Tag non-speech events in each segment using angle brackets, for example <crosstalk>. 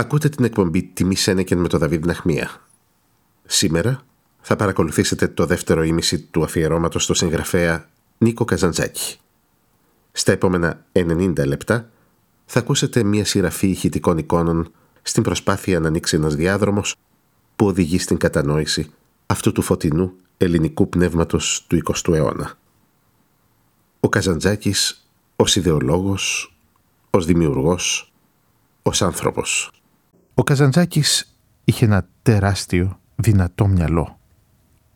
Ακούτε την εκπομπή «Τιμή Σένεκεν» με τον Δαβίδ Ναχμία. Σήμερα θα παρακολουθήσετε το δεύτερο ήμιση του αφιερώματος στο συγγραφέα Νίκο Καζαντζάκη. Στα επόμενα 90 λεπτά θα ακούσετε μία σειραφή ηχητικών εικόνων στην προσπάθεια να ανοίξει ένας διάδρομος που οδηγεί στην κατανόηση αυτού του φωτεινού ελληνικού πνεύματος του 20ου αιώνα. Ο Καζαντζάκης ως ιδεολόγος, ως δημιουργός, ως άνθρωπος. Ο Καζαντζάκης είχε ένα τεράστιο, δυνατό μυαλό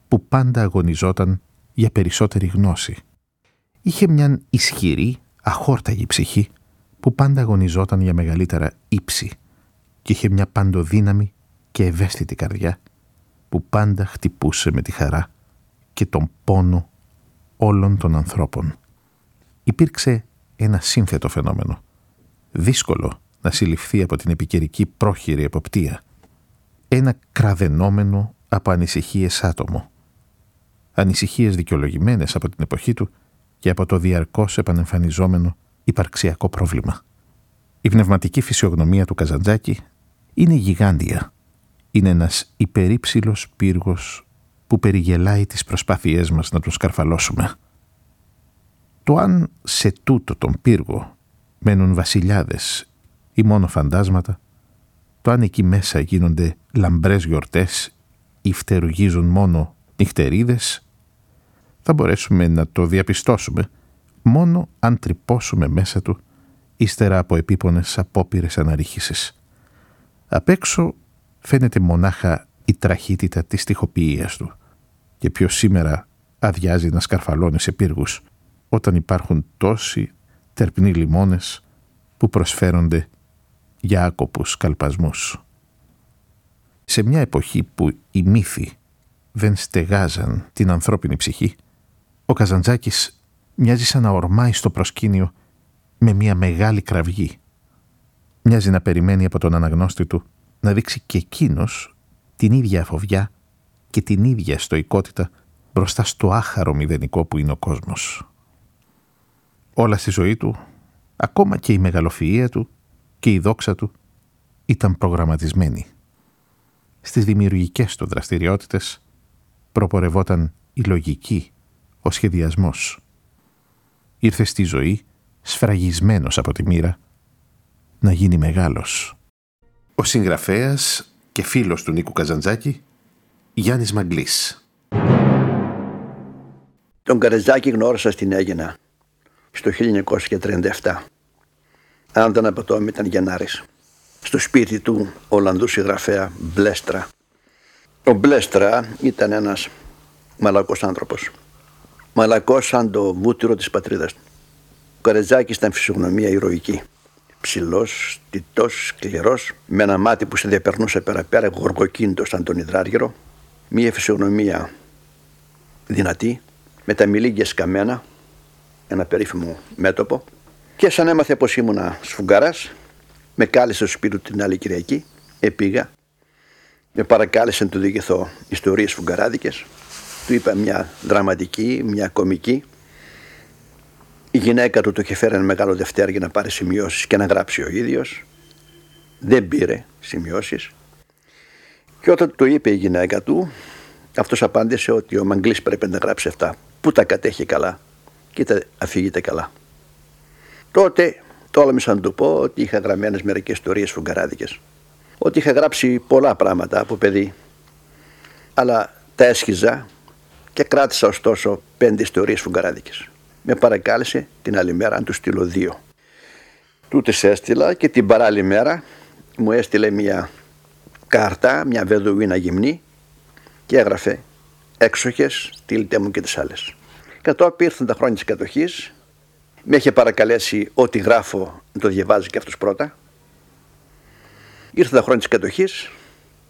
που πάντα αγωνιζόταν για περισσότερη γνώση. Είχε μια ισχυρή, αχόρταγη ψυχή που πάντα αγωνιζόταν για μεγαλύτερα ύψη και είχε μια παντοδύναμη και ευαίσθητη καρδιά που πάντα χτυπούσε με τη χαρά και τον πόνο όλων των ανθρώπων. Υπήρξε ένα σύνθετο φαινόμενο, δύσκολο να συλληφθεί από την επικαιρική πρόχειρη εποπτεία. Ένα κραδενόμενο από ανησυχίες άτομο. Ανησυχίες δικαιολογημένες από την εποχή του και από το διαρκώς επανεμφανιζόμενο υπαρξιακό πρόβλημα. Η πνευματική φυσιογνωμία του Καζαντζάκη είναι γιγάντια. Είναι ένας υπερήψηλος πύργος που περιγελάει τις προσπάθειές μας να τον σκαρφαλώσουμε. Το αν σε τούτο τον πύργο μένουν βασιλιάδες ή μόνο φαντάσματα, το αν εκεί μέσα γίνονται λαμπρές γιορτές ή φτερουγίζουν μόνο νυχτερίδες, θα μπορέσουμε να το διαπιστώσουμε μόνο αν τρυπώσουμε μέσα του ύστερα από επίπονες απόπειρες αναρρίχησης. Απ' έξω φαίνεται μονάχα η τραχύτητα της τυχοποιίας του και ποιο σήμερα αδειάζει να σκαρφαλώνει σε πύργους όταν υπάρχουν τόσοι τερπνοί λιμόνες που προσφέρονται για άκοπους καλπασμούς. Σε μια εποχή που οι μύθοι δεν στεγάζαν την ανθρώπινη ψυχή, ο Καζαντζάκης μοιάζει σαν να ορμάει στο προσκήνιο με μια μεγάλη κραυγή. Μοιάζει να περιμένει από τον αναγνώστη του να δείξει και εκείνος την ίδια φοβιά και την ίδια στοικότητα μπροστά στο άχαρο μηδενικό που είναι ο κόσμος. Όλα στη ζωή του, ακόμα και η μεγαλοφυΐα του και η δόξα του ήταν προγραμματισμένη. Στις δημιουργικές του δραστηριότητες προπορευόταν η λογική, ο σχεδιασμός. Ήρθε στη ζωή σφραγισμένος από τη μοίρα να γίνει μεγάλος. Ο συγγραφέας και φίλος του Νίκου Καζαντζάκη, Γιάννης Μαγκλής. Τον Καρεζάκη γνώρισα στην Έγινα στο 1937. Αν δεν απατώμε ήταν Γενάρης. Στο σπίτι του Ολλανδού συγγραφέα Μπλέστρα. Ο Μπλέστρα ήταν ένας μαλακός άνθρωπος. Μαλακός σαν το βούτυρο της πατρίδας του. Ο Καρετζάκης ήταν φυσιογνωμία ηρωική. Ψηλός, τιτός, σκληρός, με ένα μάτι που σε διαπερνούσε πέρα-πέρα, γοργοκίνητος σαν τον υδράργυρο. Μία φυσιογνωμία δυνατή, με τα μιλίγκια σκαμμένα, ένα περίφημο μέτωπο και σαν έμαθε πως ήμουνα σφουγγαράς με κάλεσε στο σπίτι του την άλλη Κυριακή επήγα. Με παρακάλεσε να του διηγηθώ ιστορίες φουγγαράδικες του είπα μια δραματική, μια κομική. Η γυναίκα του το είχε φέρει ένα μεγάλο δευτέρ για να πάρει σημειώσεις και να γράψει ο ίδιος. Δεν πήρε σημειώσεις. Και όταν του είπε η γυναίκα του αυτός απάντησε ότι ο Μαγκλής πρέπει να γράψει αυτά. Που τα κατέχει καλά κοίτα αφηγείται καλά. Τότε τόλμησα να του πω ότι είχα γραμμένες μερικές ιστορίες φουγκαράδικες. Ότι είχα γράψει πολλά πράγματα από παιδί. Αλλά τα έσχιζα και κράτησα ωστόσο πέντε ιστορίες φουγκαράδικες. Με παρακάλεσε την άλλη μέρα να του στείλω δύο. Τούτες έστειλα και την παράλληλη μέρα μου έστειλε μια κάρτα, μια βεδουίνα γυμνή και έγραφε έξοχες, στείλτε μου και τις άλλες. Κατόπιν ήρθαν τα χρόνια της κατοχής. Με είχε παρακαλέσει ό,τι γράφω να το διαβάζει και αυτός πρώτα. Ήρθαν τα χρόνια της κατοχής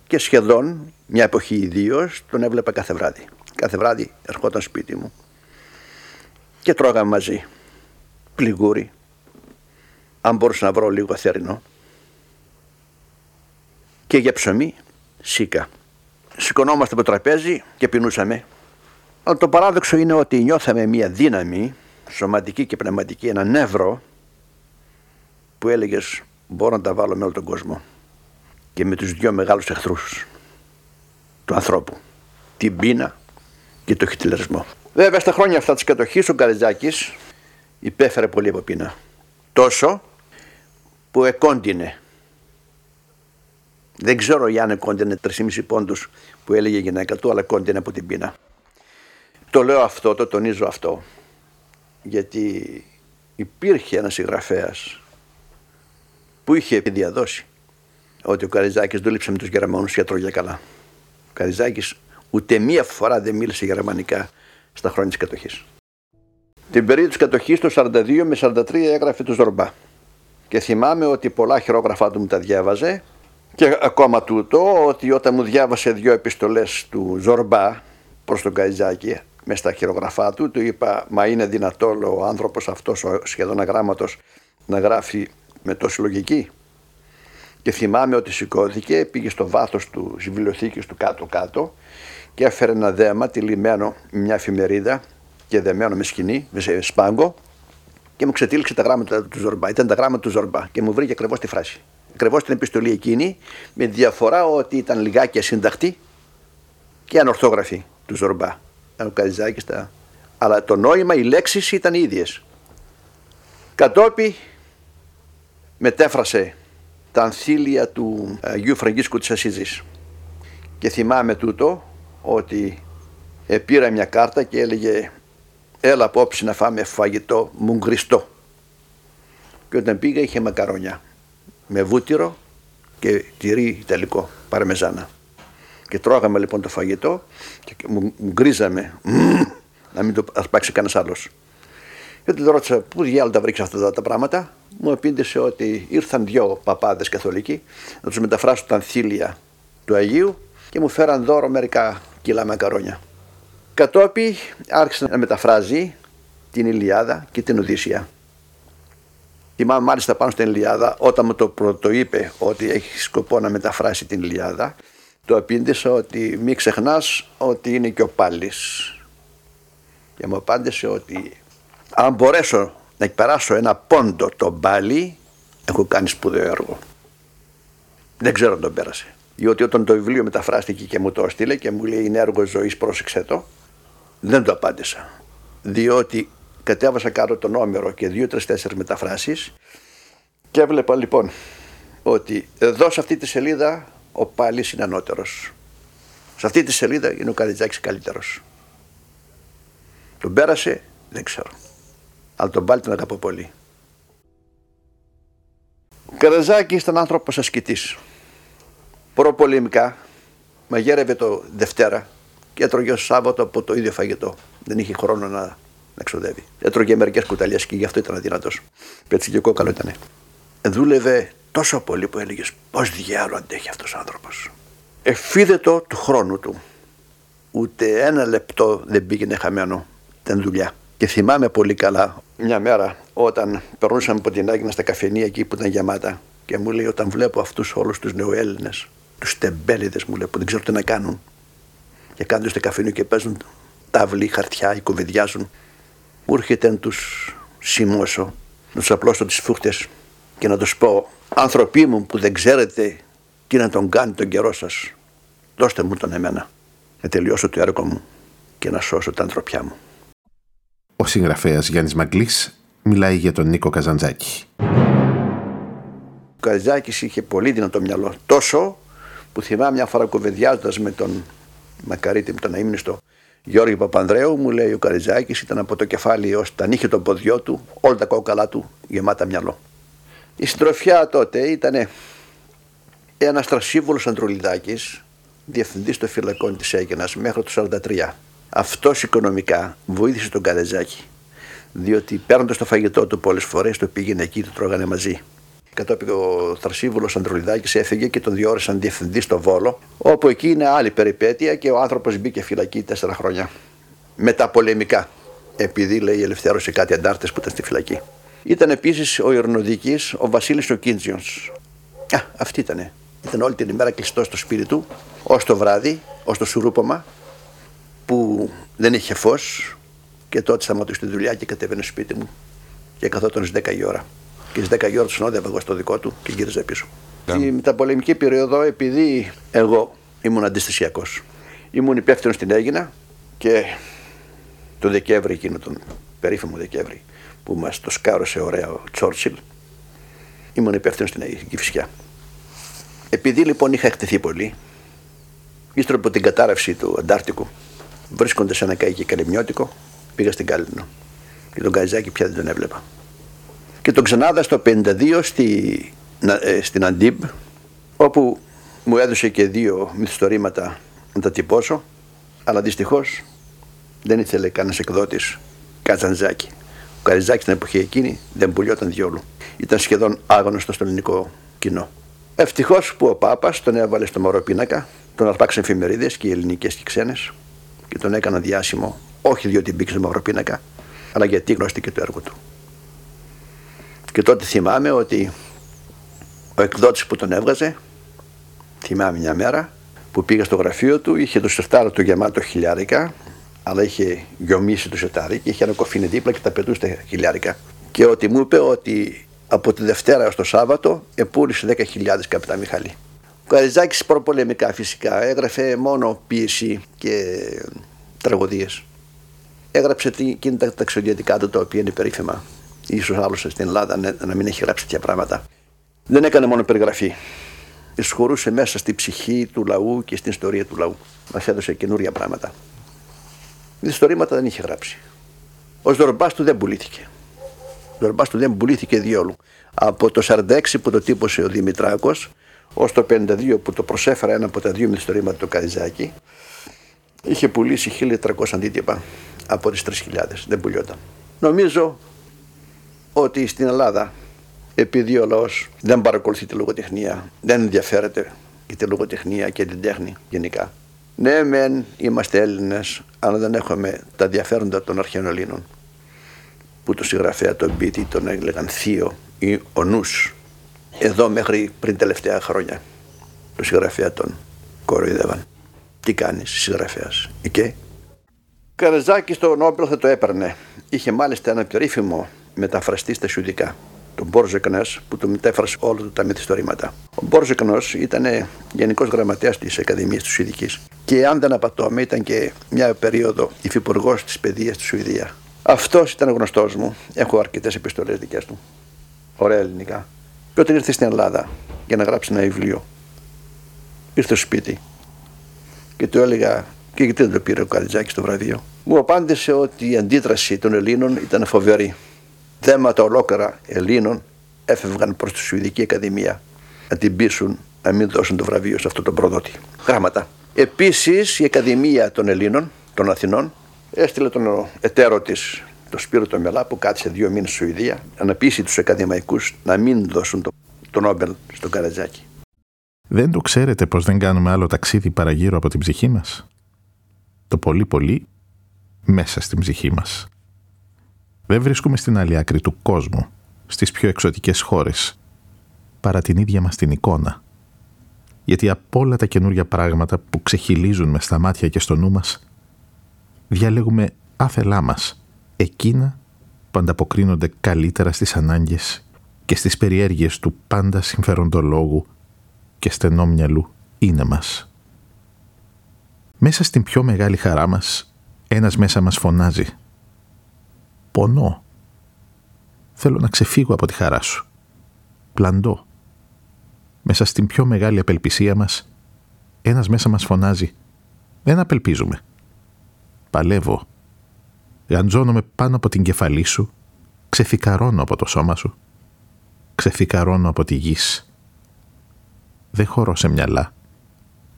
και σχεδόν μια εποχή ιδίως τον έβλεπα κάθε βράδυ. Κάθε βράδυ ερχόταν σπίτι μου και τρώγαμε μαζί. Πληγούρι, αν μπορούσα να βρω λίγο θερινό. Και για ψωμί, σίκα. Σηκωνόμαστε από το τραπέζι και πεινούσαμε αλλά το παράδοξο είναι ότι νιώθαμε μια δύναμη σωματική και πνευματική, ένα νεύρο που έλεγες μπορώ να τα βάλω με όλο τον κόσμο. και με τους δυο μεγάλους εχθρούς του ανθρώπου. Την πείνα και το χιτλερισμό. Βέβαια στα χρόνια αυτά της κατοχής ο Καριτζάκης υπέφερε πολύ από πείνα. Τόσο που εκόντινε. Δεν ξέρω αν εκόντινε 3,5 πόντους που έλεγε η γυναίκα του, αλλά κόντινε από την πείνα. Το λέω αυτό, το τονίζω αυτό, γιατί υπήρχε ένας συγγραφέας που είχε διαδώσει ότι ο Καριζάκης δούλεψε με τους Γερμανούς για τρόγια καλά. Ο Καριζάκης ούτε μία φορά δεν μίλησε γερμανικά στα χρόνια της κατοχής. Την περίοδο της κατοχής το 42 με 43 έγραφε τους Ζορμπά. Και θυμάμαι ότι πολλά χειρόγραφά του μου τα διάβαζε και ακόμα τούτο ότι όταν μου διάβασε δύο επιστολές του Ζορμπά προς τον Καριζάκη μες στα χειρογραφά του, του είπα μα είναι δυνατό ο άνθρωπος αυτός ο σχεδόν αγράμματος να γράφει με τόση λογική. Και θυμάμαι ότι σηκώθηκε, πήγε στο βάθος του βιβλιοθήκης του κάτω-κάτω και έφερε ένα δέμα τυλιγμένο μια εφημερίδα και δεμένο με σκηνή, με σπάγκο και μου ξετύλιξε τα γράμματα του Ζορμπά. Ήταν τα γράμματα του Ζορμπά και μου βρήκε ακριβώς τη φράση. Ακριβώς την επιστολή εκείνη, με διαφορά ότι ήταν λιγάκι ασύνταχτη και ανορθόγραφη του Ζορμπά. Ο Καριζάκη τα. Αλλά το νόημα, οι λέξεις ήταν οι ίδιες. Κατόπι μετέφρασε τα ανθίλια του Αγίου Φραγκίσκου της Ασίζης. Και θυμάμαι τούτο ότι πήρα μια κάρτα και έλεγε έλα απόψε να φάμε φαγητό μουγκριστό. Και όταν πήγα είχε μακαρόνια με βούτυρο και τυρί ιταλικό, παρμεζάνα. Και τρώγαμε λοιπόν το φαγητό και μου, γκρίζαμε να μην το ασπάξει κανένας άλλος. Και τον ρώτησα πού διάλογο τα βρήξει αυτά τα πράγματα; Μου απήντησε ότι ήρθαν δυο παπάδες καθολικοί να τους μεταφράσουν τα ανθίλια του Αγίου και μου φέραν δώρο μερικά κιλά μακαρόνια. Κατόπι άρχισε να μεταφράζει την Ιλιάδα και την Οδύσσια. Θυμάμαι μάλιστα πάνω στην Ιλιάδα όταν μου το πρωτοείπε ότι έχει σκοπό να μεταφράσει την Ιλιάδα το απήντησα ότι μην ξεχνάς ότι είναι και ο Πάλης. Και μου απάντησε ότι αν μπορέσω να εκπεράσω ένα πόντο το Πάλι έχω κάνει σπουδαίο έργο. Δεν ξέρω αν τον πέρασε. Διότι όταν το βιβλίο μεταφράστηκε και μου το έστειλε και μου λέει είναι έργο ζωής, πρόσεξε το, δεν το απάντησα. Διότι κατέβασα κάτω το νόμερο και δύο, τρει, τέσσερι μεταφράσεις και έβλεπα λοιπόν ότι εδώ σε αυτή τη σελίδα ο Πάλης είναι ανώτερος. Σε αυτή τη σελίδα είναι ο Καριτζάκης καλύτερος. Τον πέρασε, δεν ξέρω. Αλλά τον Πάλι τον αγαπώ πολύ. Ο Καριτζάκης ήταν άνθρωπος ασκητής. Προπολεμικά μαγέρευε το Δευτέρα και έτρωγε ο Σάββατο από το ίδιο φαγητό. Δεν είχε χρόνο να, να εξοδεύει. Έτρωγε μερικές κουταλιές και γι' αυτό ήταν αδυνατό. Πέτσι και κόκαλο ήταν. Δούλευε τόσο πολύ που έλεγες πώς διάλογο αντέχει αυτός ο άνθρωπος. Εφίδετο του χρόνου του. Ούτε ένα λεπτό δεν πήγαινε χαμένο την δουλειά. Και θυμάμαι πολύ καλά μια μέρα όταν περνούσαμε από την Άγινα στα καφενεία εκεί που ήταν γεμάτα και μου λέει όταν βλέπω αυτούς όλους τους νεοέλληνες, τους τεμπέληδες μου λέει που δεν ξέρουν τι να κάνουν και κάνουν στο καφενείο και παίζουν τάβλη, χαρτιά ή κουβεντιάζουν. Μου έρχεται να τους σημώσω, να τους απλώσω τις φούχτες και να τους πω άνθρωποι μου που δεν ξέρετε τι να τον κάνει τον καιρό σας, δώστε μου τον εμένα να τελειώσω το έργο μου και να σώσω τα ανθρωπιά μου. Ο συγγραφέας Γιάννης Μαγκλής μιλάει για τον Νίκο Καζαντζάκη. Ο Καζαντζάκης είχε πολύ δυνατό μυαλό. Τόσο που θυμάμαι μια φορά κουβεντιάζοντας με τον Μακαρίτη, με τον αίμνηστο Γιώργη Παπανδρέου, μου λέει ο Καριζάκη ήταν από το κεφάλι έω τα νύχια των ποδιό του, όλα τα κόκαλά του γεμάτα μυαλό. Η συντροφιά τότε ήταν ένας τρασίβολο Αντρουλιδάκη, διευθυντής των φυλακών της Έγινας μέχρι το 1943. Αυτός οικονομικά βοήθησε τον Καριζάκη, διότι παίρνοντας το φαγητό του πολλές φορές το πήγαινε εκεί και το τρώγανε μαζί. Κατόπιν ο Θρασίβουλο Αντρολιδάκη έφυγε και τον διόρισαν διευθυντής στο Βόλο, όπου εκεί είναι άλλη περιπέτεια και ο άνθρωπος μπήκε φυλακή τέσσερα χρόνια. Μεταπολεμικά, επειδή λέει ελευθέρωσε κάτι αντάρτες που ήταν στη φυλακή. Ήταν επίσης ο Ιρνοδική, ο Βασίλης ο Κίντζιον. Α, αυτή ήταν. Ήταν όλη την ημέρα κλειστό στο σπίτι του, ως το βράδυ, ως το σουρούπομα, που δεν είχε φως και τότε σταματούσε τη δουλειά και κατέβαινε στο σπίτι μου και καθόταν στις 10 η ώρα. Και στις 10 η ώρα του συνόδευα εγώ στο δικό του και γύριζα πίσω. Στη μεταπολεμική περίοδο, επειδή εγώ ήμουν αντιστασιακός, ήμουν υπεύθυνος στην Έγινα και το Δεκέμβρη, εκείνο τον περίφημο Δεκέμβρη, που μας το σκάρωσε ωραία ο Τσόρτσιλ, ήμουν υπεύθυνος στην Κηφισιά. Επειδή λοιπόν είχα εκτεθεί πολύ, ύστερα από την κατάρρευση του Αντάρτικου, βρίσκονται σε ένα καϊκή καλυμιώτικο, πήγα στην Κάλινο. Και τον Καϊζάκη πια δεν τον έβλεπα. Και τον ξανάδα στο 52 στη, ε, στην Αντίμπ, όπου μου έδωσε και δύο μυθιστορήματα να τα τυπώσω, αλλά δυστυχώς δεν ήθελε κανένας εκδότης Κατζαντζάκη. Ο Καριζάκη την εποχή εκείνη δεν πουλιόταν διόλου. Ήταν σχεδόν άγνωστο στο ελληνικό κοινό. Ευτυχώς που ο Πάπας τον έβαλε στο μωρό πίνακα, τον αρπάξαν εφημερίδες και οι ελληνικές και οι ξένες και τον έκαναν διάσημο, όχι διότι μπήκε στο μαύρο πίνακα, αλλά γιατί γνώστηκε το έργο του. Και τότε θυμάμαι ότι ο εκδότης που τον έβγαζε, θυμάμαι μια μέρα, που πήγα στο γραφείο του, είχε το σεφτάρο του γεμάτο χιλιάρικα, αλλά είχε γιομίσει το σεφτάρι και είχε ένα κοφίνι δίπλα και τα πετούσε τα χιλιάρικα. Και ότι μου είπε ότι από τη Δευτέρα έως το Σάββατο επούλησε 10.000 καπιτά Μιχαλή. Ο Καριζάκης προπολεμικά φυσικά έγραφε μόνο πίεση και τραγωδίες. Έγραψε εκείνη τα ταξιδιωτικά του τα οποία είναι περίφημα. Ίσως άλλος στην Ελλάδα να μην έχει γράψει τέτοια πράγματα. Δεν έκανε μόνο περιγραφή. Εισχωρούσε μέσα στη ψυχή του λαού και στην ιστορία του λαού. Μας έδωσε καινούρια πράγματα. Ιστορήματα δεν είχε γράψει. Ο Ζορμπά του δεν πουλήθηκε. Ο Ζορμπά του δεν πουλήθηκε διόλου. Από το 46 που το τύπωσε ο Δημητράκος, ως το 52 που το προσέφερα ένα από τα δύο μυθιστορήματα του Καριζάκη, είχε πουλήσει 1300 αντίτυπα από τις 3.000. Δεν πουλιόταν. Νομίζω ότι στην Ελλάδα, επειδή ο λαός δεν παρακολουθεί τη λογοτεχνία, δεν ενδιαφέρεται για τη λογοτεχνία και την τέχνη γενικά. Ναι, μεν είμαστε Έλληνες, αλλά δεν έχουμε τα ενδιαφέροντα των αρχαίων Ελλήνων. Που το συγγραφέα, τον ποιητή, τον έλεγαν Θείο ή ο Νους. Εδώ μέχρι πριν τελευταία χρόνια το συγγραφέα τον κοροϊδεύαν. Τι κάνεις συγγραφέας, εκεί. Καρεζάκης στο Νόμπελ θα το έπαιρνε. Είχε μάλιστα ένα περίφημο μεταφραστή στα Σουηδικά, τον Μπόρζεκνε, που του μετέφρασε όλα τα μυθιστορήματα. Ο Μπόρζεκνο ήταν γενικός γραμματέας της Ακαδημίας της Σουηδικής και αν δεν απατώμε ήταν και μια περίοδο υφυπουργός της παιδείας στη Σουηδία. Αυτός ήταν γνωστός μου. Έχω αρκετές επιστολές δικές του. Ωραία ελληνικά. Και όταν ήρθε στην Ελλάδα για να γράψει ένα βιβλίο, ήρθε στο σπίτι και του έλεγα και γιατί δεν το πήρε ο Καριτζάκης στο βραβείο. Μου απάντησε ότι η αντίδραση των Ελλήνων ήταν φοβερή. Δέματα ολόκληρα Ελλήνων έφευγαν προς τη Σουηδική Ακαδημία να την πείσουν να μην δώσουν το βραβείο σε αυτόν τον προδότη. Γράμματα. Επίσης η Ακαδημία των Ελλήνων, των Αθηνών, έστειλε τον εταίρο της, τον Σπύρο τον Μελά, που κάτσε δύο μήνες στη Σουηδία, να πείσει τους ακαδημαϊκούς να μην δώσουν το, το Νόμπελ στον Καρατζάκη. Δεν το ξέρετε πως δεν κάνουμε άλλο ταξίδι παραγύρω από την ψυχή μας; Το πολύ πολύ μέσα στην ψυχή μας. Δεν βρίσκουμε στην άλλη άκρη του κόσμου, στις πιο εξωτικές χώρες, παρά την ίδια μας την εικόνα. Γιατί από όλα τα καινούργια πράγματα που ξεχυλίζουν με στα μάτια και στο νου μας, διαλέγουμε άθελά μας εκείνα που ανταποκρίνονται καλύτερα στις ανάγκες και στις περιέργειες του πάντα συμφεροντολόγου και στενό μυαλού είναι μας. Μέσα στην πιο μεγάλη χαρά μας, ένας μέσα μας φωνάζει «Πονώ. Θέλω να ξεφύγω από τη χαρά σου. Πλαντώ. Μέσα στην πιο μεγάλη απελπισία μας, ένας μέσα μας φωνάζει «Δεν απελπίζουμε. Παλεύω. Γαντζώνομαι πάνω από την κεφαλή σου, ξεφυκαρώνω από το σώμα σου, ξεφυκαρώνω από τη γης. Δεν χωρώ σε μυαλά,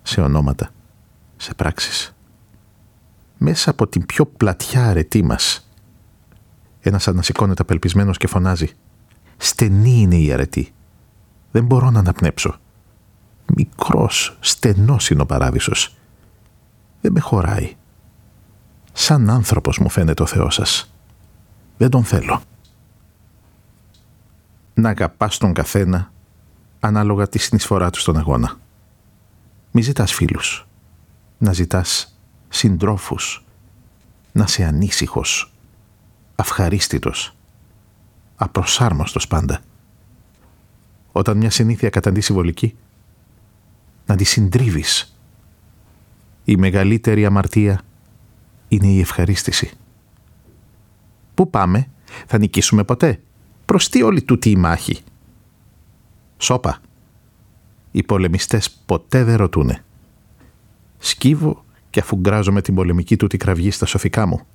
σε ονόματα, σε πράξεις. Μέσα από την πιο πλατιά αρετή μας, ένας ανασηκώνεται απελπισμένος και φωνάζει «Στενή είναι η αρετή. Δεν μπορώ να αναπνέψω. Μικρός, στενός είναι ο παράδεισος. Δεν με χωράει. Σαν άνθρωπος μου φαίνεται ο Θεός σας. Δεν τον θέλω. Να αγαπάς τον καθένα ανάλογα τη συνεισφορά του στον αγώνα. Μη ζητάς φίλους. Να ζητάς συντρόφους. Να σε ανήσυχος, αυχαρίστητος, απροσάρμοστος πάντα. Όταν μια συνήθεια καταντήσει βολική, να τη συντρίβεις. Η μεγαλύτερη αμαρτία είναι η ευχαρίστηση. Πού πάμε, θα νικήσουμε ποτέ; Προς τι όλη τούτη η μάχη; Σώπα. Οι πολεμιστές ποτέ δεν ρωτούνε. Σκύβω και αφού γκράζω την πολεμική του τη κραυγή στα σοφικά μου.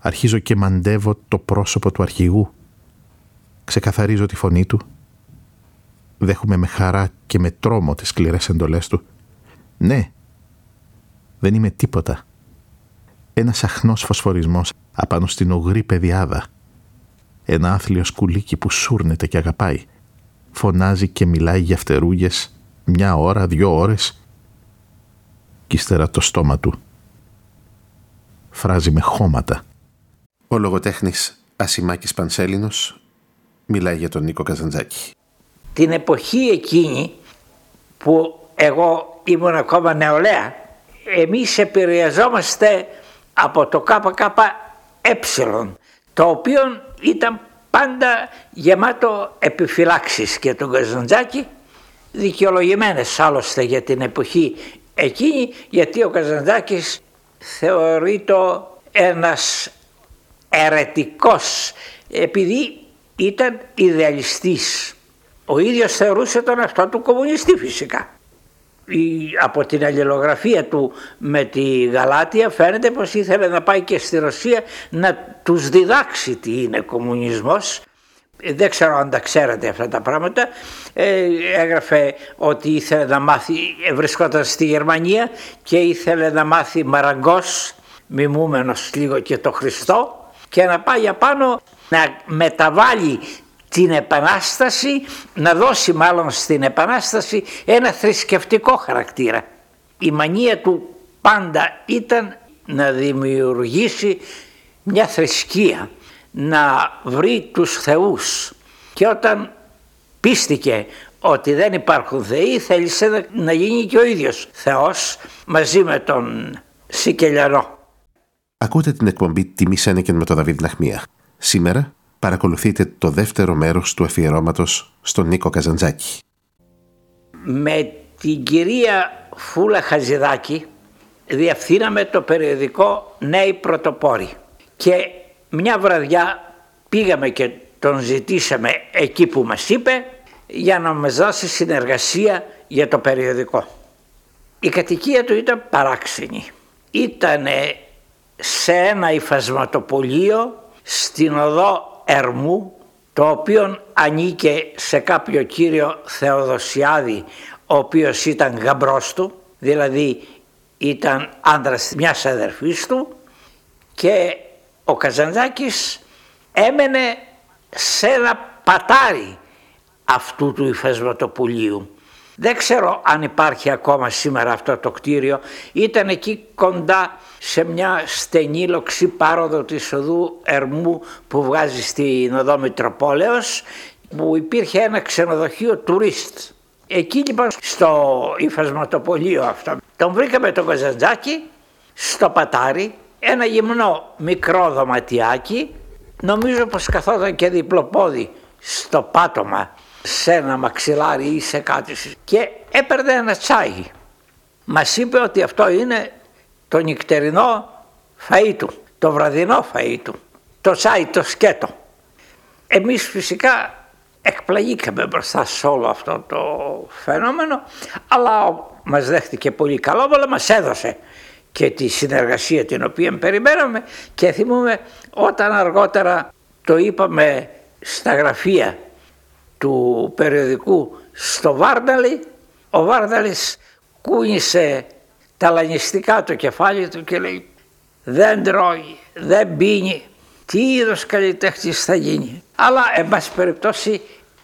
Αρχίζω και μαντεύω το πρόσωπο του αρχηγού. Ξεκαθαρίζω τη φωνή του. Δέχομαι με χαρά και με τρόμο τις σκληρές εντολές του. Ναι, δεν είμαι τίποτα. Ένας αχνός φωσφορισμός απάνω στην ογρή παιδιάδα. Ένα άθλιο σκουλίκι που σούρνεται και αγαπάει. Φωνάζει και μιλάει για φτερούγες μια ώρα, δυο ώρες κι ύστερα το στόμα του. Φράζει με χώματα. Ο λογοτέχνης Ασημάκης Πανσέλινος μιλάει για τον Νίκο Καζαντζάκη. Την εποχή εκείνη που εγώ ήμουν ακόμα νεολαία εμείς επηρεαζόμαστε από το ΚΚΕ το οποίο ήταν πάντα γεμάτο επιφυλάξεις και τον Καζαντζάκη δικαιολογημένες άλλωστε για την εποχή εκείνη γιατί ο Καζαντζάκης θεωρείται ένας ερετικός επειδή ήταν ιδεαλιστής. Ο ίδιος θεωρούσε τον αυτό του κομμουνιστή φυσικά από την αλληλογραφία του με τη Γαλάτια φαίνεται πως ήθελε να πάει και στη Ρωσία να τους διδάξει τι είναι κομμουνισμός. Δεν ξέρω αν τα ξέρετε αυτά τα πράγματα. Ε, έγραφε ότι ήθελε να μάθει, βρισκόταν στη Γερμανία και ήθελε να μάθει μαραγκός, μιμούμενος λίγο και το Χριστό και να πάει απάνω να μεταβάλει την Επανάσταση, να δώσει μάλλον στην Επανάσταση ένα θρησκευτικό χαρακτήρα. Η μανία του πάντα ήταν να δημιουργήσει μια θρησκεία, να βρει τους θεούς και όταν πίστηκε ότι δεν υπάρχουν θεοί θέλησε να γίνει και ο ίδιος θεός μαζί με τον Σικελιανό. Ακούτε την εκπομπή «Τιμή Σένεκεν» με τον Δαβίδ Ναχμία. Σήμερα παρακολουθείτε το δεύτερο μέρος του αφιερώματος στον Νίκο Καζαντζάκη. Με την κυρία Φούλα Χαζηδάκη διευθύναμε το περιοδικό Νέοι Πρωτοπόροι και μια βραδιά πήγαμε και τον ζητήσαμε εκεί που μας είπε για να μας δώσει συνεργασία για το περιοδικό. Η κατοικία του ήταν παράξενη. Ήταν σε ένα υφασματοπολείο στην οδό Ερμού το οποίο ανήκε σε κάποιο κύριο Θεοδοσιάδη ο οποίος ήταν γαμπρός του δηλαδή ήταν άντρας μιας αδερφής του και ο Καζαντζάκης έμενε σε ένα πατάρι αυτού του υφασματοπουλίου δεν ξέρω αν υπάρχει ακόμα σήμερα αυτό το κτίριο. Ήταν εκεί κοντά σε μια στενή λοξή πάροδο της οδού Ερμού που βγάζει στην οδό Μητροπόλεως που υπήρχε ένα ξενοδοχείο τουρίστ. Εκεί λοιπόν στο υφασματοπολείο αυτό τον βρήκαμε τον Καζαντζάκη στο πατάρι ένα γυμνό μικρό δωματιάκι νομίζω πως καθόταν και διπλοπόδι στο πάτωμα σε ένα μαξιλάρι ή σε κάτι και έπαιρνε ένα τσάι. Μας είπε ότι αυτό είναι το νυχτερινό φαΐ του, το βραδινό φαΐ του, το τσάι, το σκέτο. Εμείς φυσικά εκπλαγήκαμε μπροστά σε όλο αυτό το φαινόμενο, αλλά μας δέχτηκε πολύ καλό, αλλά μας έδωσε και τη συνεργασία την οποία περιμέναμε και θυμούμε όταν αργότερα το είπαμε στα γραφεία του περιοδικού στο Βάρνταλι, ο Βάρνταλης κούνησε ταλανιστικά το κεφάλι του και λέει δεν τρώει, δεν πίνει, τι είδος καλλιτέχνης θα γίνει. Αλλά εν πάση περιπτώσει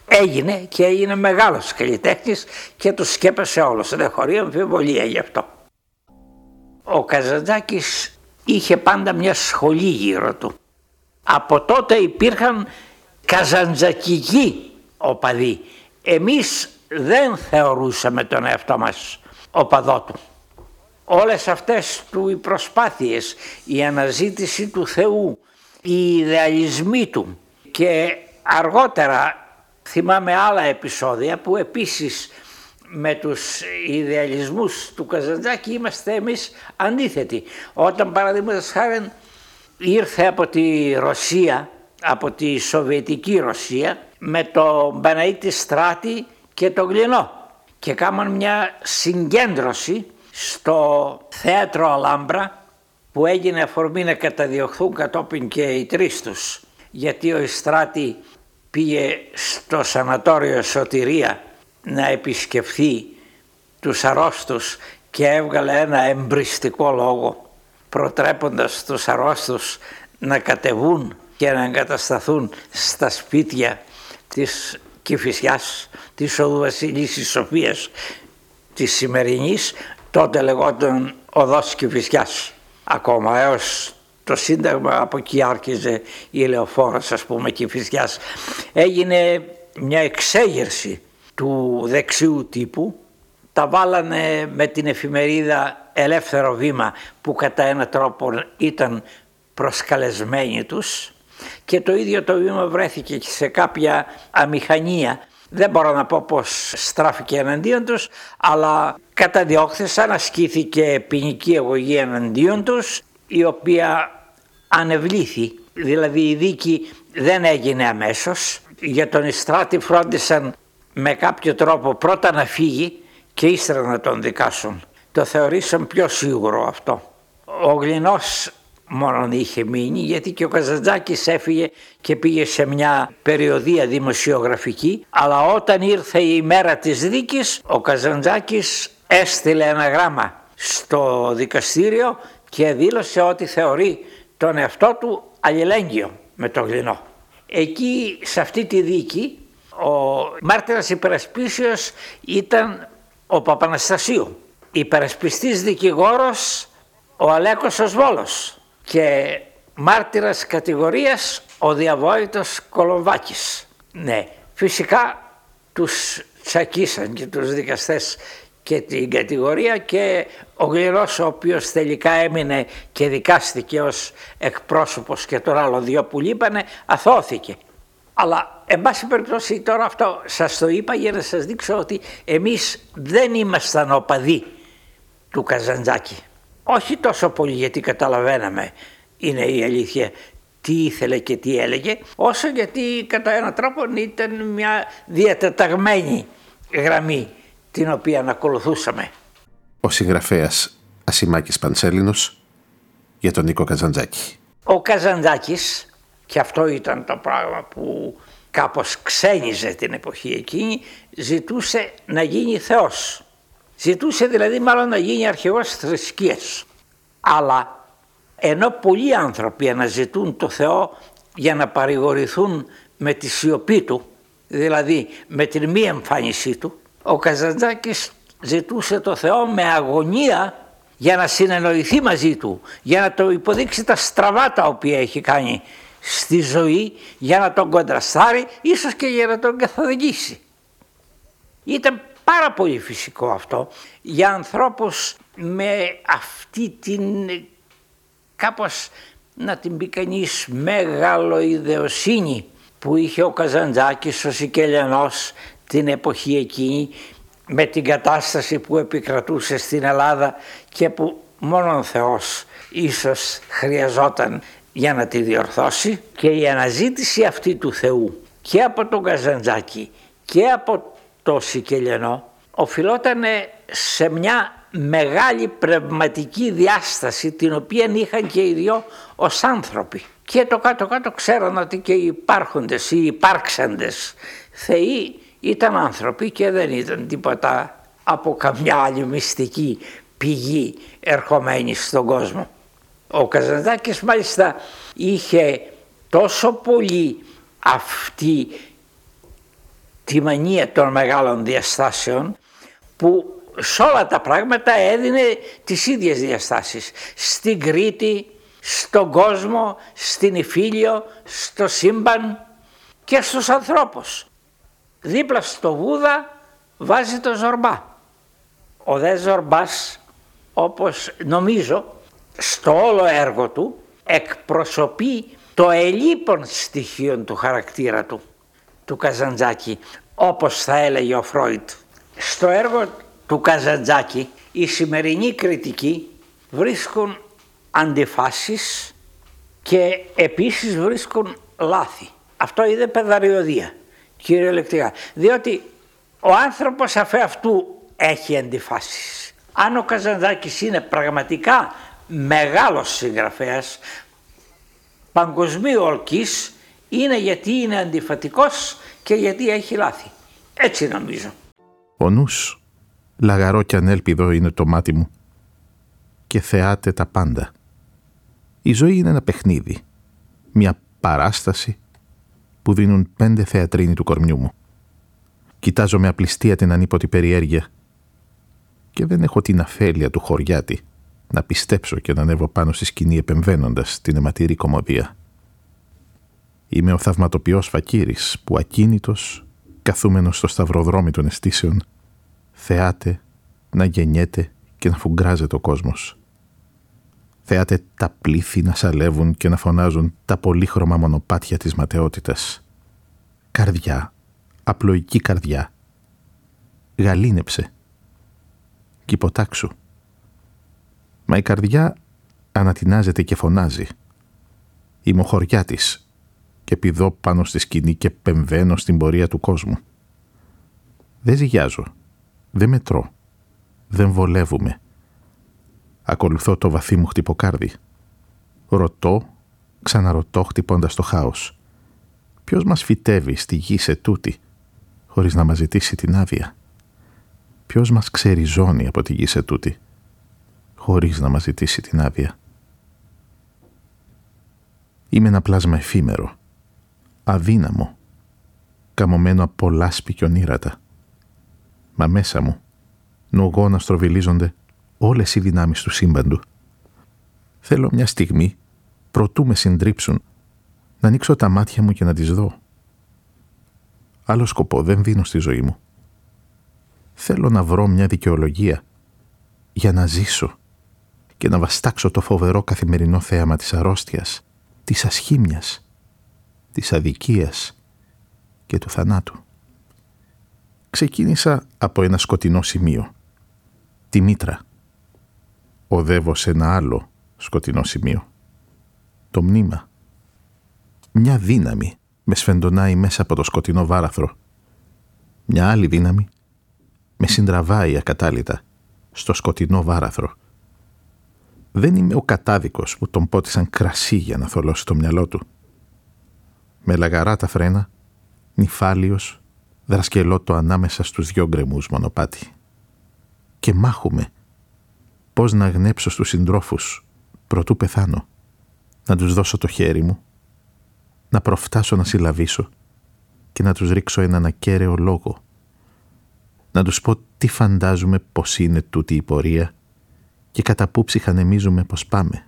έγινε και έγινε μεγάλος καλλιτέχνης και τους σκέπασε όλος, δεν χωρεί αμφιβολία γι' αυτό. Ο Καζαντζάκης είχε πάντα μια σχολή γύρω του. Από τότε υπήρχαν καζαντζακικοί οπαδοί. Εμείς δεν θεωρούσαμε τον εαυτό μας οπαδό του. Όλες αυτές του οι προσπάθειες, η αναζήτηση του Θεού, οι ιδεαλισμοί του και αργότερα Θυμάμαι άλλα επεισόδια που επίσης με τους ιδεαλισμούς του Καζαντζάκη είμαστε εμείς αντίθετοι. Όταν παραδείγματος χάρη ήρθε από τη Ρωσία, από τη Σοβιετική Ρωσία με το Μπαναήτη Στράτη και το Γλινό. Και κάμαν μια συγκέντρωση στο θέατρο Αλάμπρα που έγινε αφορμή να καταδιωχθούν κατόπιν και οι τρεις τους. Γιατί ο Ιστράτη πήγε στο σανατόριο Σωτηρία να επισκεφθεί τους αρρώστους και έβγαλε ένα εμπριστικό λόγο προτρέποντας τους αρρώστους να κατεβούν και να εγκατασταθούν στα σπίτια της Κηφισιάς, της Οδού Βασιλής Σοφίας της σημερινής, τότε λεγόταν Οδός Κηφισιάς ακόμα έως το Σύνταγμα από εκεί άρχιζε η λεωφόρος ας πούμε Κηφισιάς. Έγινε μια εξέγερση του δεξιού τύπου, τα βάλανε με την εφημερίδα Ελεύθερο Βήμα που κατά ένα τρόπο ήταν προσκαλεσμένοι τους και το ίδιο το βήμα βρέθηκε και σε κάποια αμηχανία. Δεν μπορώ να πω πως στράφηκε εναντίον τους, αλλά καταδιώχθησαν, ασκήθηκε ποινική αγωγή εναντίον τους, η οποία ανεβλήθη, δηλαδή η δίκη δεν έγινε αμέσως. Για τον Ιστράτη φρόντισαν με κάποιο τρόπο πρώτα να φύγει και ύστερα να τον δικάσουν. Το θεωρήσαν πιο σίγουρο αυτό. Ο Γλινός μόνο είχε μείνει γιατί και ο Καζαντζάκης έφυγε και πήγε σε μια περιοδία δημοσιογραφική αλλά όταν ήρθε η μέρα της δίκης ο Καζαντζάκης έστειλε ένα γράμμα στο δικαστήριο και δήλωσε ότι θεωρεί τον εαυτό του αλληλέγγυο με τον Γλινό. Εκεί σε αυτή τη δίκη ο μάρτυρας υπερασπίσεως ήταν ο Παπαναστασίου. Υπερασπιστής δικηγόρος ο Αλέκος Οσβόλος και μάρτυρας κατηγορίας ο διαβόητος Κολομβάκης. Ναι, φυσικά τους τσακίσαν και τους δικαστές και την κατηγορία και ο Γλυρός ο οποίος τελικά έμεινε και δικάστηκε ως εκπρόσωπος και τώρα άλλο δυο που λείπανε αθώθηκε. Αλλά εν πάση περιπτώσει τώρα αυτό σας το είπα για να σας δείξω ότι εμείς δεν ήμασταν οπαδοί του Καζαντζάκη. Όχι τόσο πολύ γιατί καταλαβαίναμε είναι η αλήθεια τι ήθελε και τι έλεγε όσο γιατί κατά έναν τρόπο ήταν μια διατεταγμένη γραμμή την οποία ακολουθούσαμε. Ο συγγραφέας Ασημάκης Παντσέλινος για τον Νίκο Καζαντζάκη. Ο Καζαντζάκης και αυτό ήταν το πράγμα που κάπως ξένιζε την εποχή εκείνη, ζητούσε να γίνει Θεός. Ζητούσε δηλαδή μάλλον να γίνει αρχηγός θρησκείας. Αλλά ενώ πολλοί άνθρωποι αναζητούν το Θεό για να παρηγορηθούν με τη σιωπή του, δηλαδή με την μη εμφάνισή του, ο Καζαντζάκης ζητούσε το Θεό με αγωνία για να συνεννοηθεί μαζί του, για να το υποδείξει τα στραβά τα οποία έχει κάνει στη ζωή για να τον κοντραστάρει, ίσως και για να τον καθοδηγήσει. Ήταν πάρα πολύ φυσικό αυτό για ανθρώπους με αυτή την κάπως να την πει κανείς μεγάλο ιδεοσύνη που είχε ο Καζαντζάκης ο Σικελιανός την εποχή εκείνη με την κατάσταση που επικρατούσε στην Ελλάδα και που μόνο ο Θεός ίσως χρειαζόταν για να τη διορθώσει. Και η αναζήτηση αυτή του Θεού και από τον Καζαντζάκη και από το Σικελιανό οφειλόταν σε μια μεγάλη πνευματική διάσταση την οποία είχαν και οι δυο ως άνθρωποι. Και το κάτω-κάτω ξέραν ότι και οι υπάρχοντες ή υπάρξαντες θεοί ήταν άνθρωποι και δεν ήταν τίποτα από καμιά άλλη μυστική πηγή ερχομένη στον κόσμο. Ο Καζαντάκης μάλιστα είχε τόσο πολύ αυτή τη μανία των μεγάλων διαστάσεων που σε όλα τα πράγματα έδινε τις ίδιες διαστάσεις. Στην Κρήτη, στον κόσμο, στην Ιφίλιο, στο σύμπαν και στους ανθρώπους. Δίπλα στο Βούδα βάζει το Ζορμπά. Ο δε Ζορμπάς όπως νομίζω στο όλο έργο του εκπροσωπεί το ελίπων στοιχείο του χαρακτήρα του. Του Καζαντζάκη όπως θα έλεγε ο Φρόιτ. Στο έργο του Καζαντζάκη οι σημερινοί κριτικοί βρίσκουν αντιφάσεις και επίσης βρίσκουν λάθη. Αυτό είναι παιδαριωδία κυριολεκτικά. Διότι ο άνθρωπος αφ' αυτού έχει αντιφάσεις. Αν ο Καζαντζάκης είναι πραγματικά μεγάλος συγγραφέας παγκοσμίου ορκής είναι γιατί είναι αντιφατικός και γιατί έχει λάθη. Έτσι νομίζω. Ο νους, λαγαρό και ανέλπιδο είναι το μάτι μου και θεάται τα πάντα. Η ζωή είναι ένα παιχνίδι, μια παράσταση που δίνουν πέντε θεατρίνοι του κορμιού μου. Κοιτάζω με απληστία την ανίποτη περιέργεια και δεν έχω την αφέλεια του χωριάτη να πιστέψω και να ανέβω πάνω στη σκηνή επεμβαίνοντας την αιματηρή κομμωδία. Είμαι ο θαυματοποιός φακύρης που ακίνητος, καθούμενος στο σταυροδρόμι των αισθήσεων, θεάται να γεννιέται και να φουγκράζεται ο κόσμος. Θεάται τα πλήθη να σαλεύουν και να φωνάζουν τα πολύχρωμα μονοπάτια της ματαιότητας. Καρδιά, απλοϊκή καρδιά. Γαλήνεψε. Κυποτάξου. Μα η καρδιά ανατινάζεται και φωνάζει. Η μοχωριά της και πηδώ πάνω στη σκηνή και πεμβαίνω στην πορεία του κόσμου. Δεν ζυγιάζω. Δεν μετρώ. Δεν βολεύουμε. Ακολουθώ το βαθύ μου χτυποκάρδι. Ρωτώ, ξαναρωτώ χτυπώντας το χάος. Ποιος μας φυτεύει στη γη σε τούτη, χωρίς να μας ζητήσει την άδεια; Ποιος μας ξεριζώνει από τη γη σε τούτη, χωρίς να μας ζητήσει την άδεια; Είμαι ένα πλάσμα εφήμερο, αδύναμο, καμωμένο από λάσπη και ονείρατα. Μα μέσα μου, νογόνα στροβιλίζονται όλες οι δυνάμεις του σύμπαντου. Θέλω μια στιγμή, προτού με συντρίψουν, να ανοίξω τα μάτια μου και να τις δω. Άλλο σκοπό δεν δίνω στη ζωή μου. Θέλω να βρω μια δικαιολογία για να ζήσω και να βαστάξω το φοβερό καθημερινό θέαμα της αρρώστιας, της ασχήμιας, της αδικίας και του θανάτου. Ξεκίνησα από ένα σκοτεινό σημείο, τη μήτρα. Οδεύω σε ένα άλλο σκοτεινό σημείο, το μνήμα. Μια δύναμη με σφεντονάει μέσα από το σκοτεινό βάραθρο. Μια άλλη δύναμη με συντραβάει ακατάλητα στο σκοτεινό βάραθρο. Δεν είμαι ο κατάδικος που τον πότισαν κρασί για να θολώσει το μυαλό του. Με λαγαρά τα φρένα, νυφάλιος, δρασκελώτο ανάμεσα στους δυο γκρεμούς μονοπάτι. Και μάχουμε πώς να γνέψω στους συντρόφους προτού πεθάνω, να τους δώσω το χέρι μου, να προφτάσω να συλλαβήσω και να τους ρίξω έναν ακέραιο λόγο να τους πω τι φαντάζουμε πως είναι τούτη η πορεία και κατά πού ψυχανεμίζουμε πως πάμε.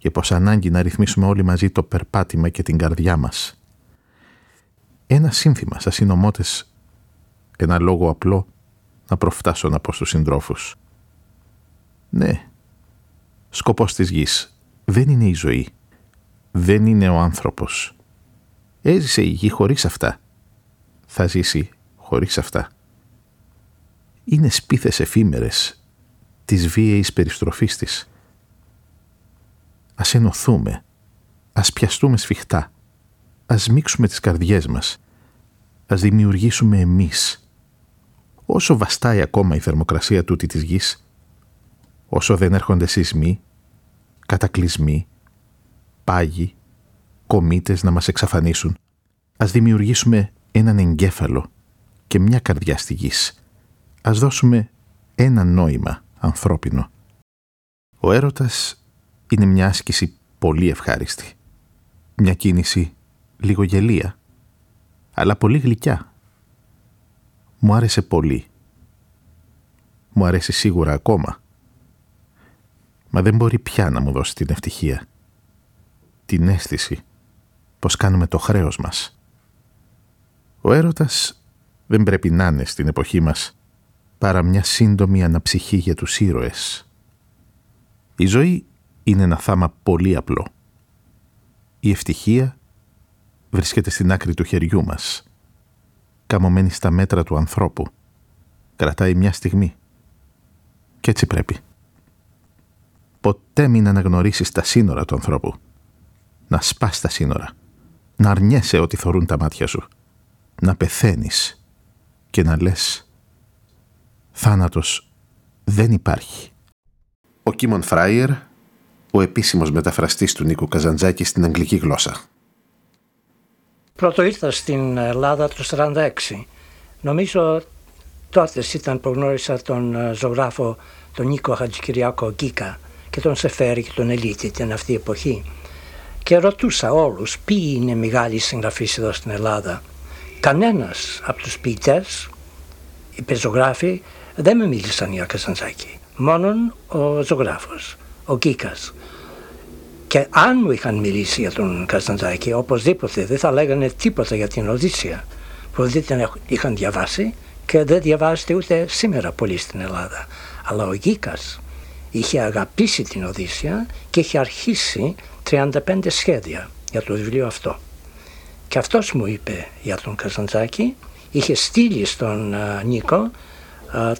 Και πως ανάγκη να ρυθμίσουμε όλοι μαζί το περπάτημα και την καρδιά μας. Ένα σύνθημα σας συνομότες, ένα λόγο απλό να προφτάσω να πω στους συντρόφους. Ναι, σκοπός της γης δεν είναι η ζωή, δεν είναι ο άνθρωπος. Έζησε η γη χωρίς αυτά. Θα ζήσει χωρίς αυτά. Είναι σπίθες εφήμερες της βίαιης περιστροφής της. Ας ενωθούμε, ας πιαστούμε σφιχτά, ας μίξουμε τις καρδιές μας, ας δημιουργήσουμε εμείς. Όσο βαστάει ακόμα η θερμοκρασία τούτη της γης, όσο δεν έρχονται σεισμοί, κατακλυσμοί, πάγοι, κομίτες να μας εξαφανίσουν, ας δημιουργήσουμε έναν εγκέφαλο και μια καρδιά στη γης. Ας δώσουμε ένα νόημα ανθρώπινο. Ο έρωτας είναι μια άσκηση πολύ ευχάριστη. Μια κίνηση λίγο γελία, αλλά πολύ γλυκιά. Μου άρεσε πολύ. Μου αρέσει σίγουρα ακόμα. Μα δεν μπορεί πια να μου δώσει την ευτυχία. Την αίσθηση πως κάνουμε το χρέος μας. Ο έρωτας δεν πρέπει να είναι στην εποχή μας παρά μια σύντομη αναψυχή για τους ήρωες. Η ζωή είναι ένα θάμα πολύ απλό. Η ευτυχία βρίσκεται στην άκρη του χεριού μας, καμωμένη στα μέτρα του ανθρώπου. Κρατάει μια στιγμή. Κι έτσι πρέπει. Ποτέ μην αναγνωρίσεις τα σύνορα του ανθρώπου. Να σπάς τα σύνορα. Να αρνιέσαι ό,τι θωρούν τα μάτια σου. Να πεθαίνεις και να λες «Θάνατος δεν υπάρχει». Ο Κίμον Φράιερ, ο επίσημος μεταφραστής του Νίκου Καζαντζάκη στην αγγλική γλώσσα. Πρώτο ήρθα στην Ελλάδα το 1946. Νομίζω τότε ήταν που γνώρισα τον ε, ζωγράφο τον Νίκο Χατζικυριάκο Γκίκα και τον Σεφέρη και τον Ελίτη την αυτή εποχή. Και ρωτούσα όλους ποιοι είναι μεγάλοι συγγραφείς εδώ στην Ελλάδα; Κανένας από τους ποιητές, οι πεζογράφοι, δεν με μίλησαν για Καζαντζάκη. Μόνον ο ζωγράφος, ο Γκίκας. Και αν μου είχαν μιλήσει για τον Καζαντζάκη, οπωσδήποτε δεν θα λέγανε τίποτα για την Οδύσσια, που δεν την είχαν διαβάσει και δεν διαβάζεται ούτε σήμερα πολύ στην Ελλάδα. Αλλά ο Γκίκας είχε αγαπήσει την Οδύσσια και είχε αρχίσει 35 σχέδια για το βιβλίο αυτό. Και αυτός μου είπε για τον Καζαντζάκη, είχε στείλει στον Νίκο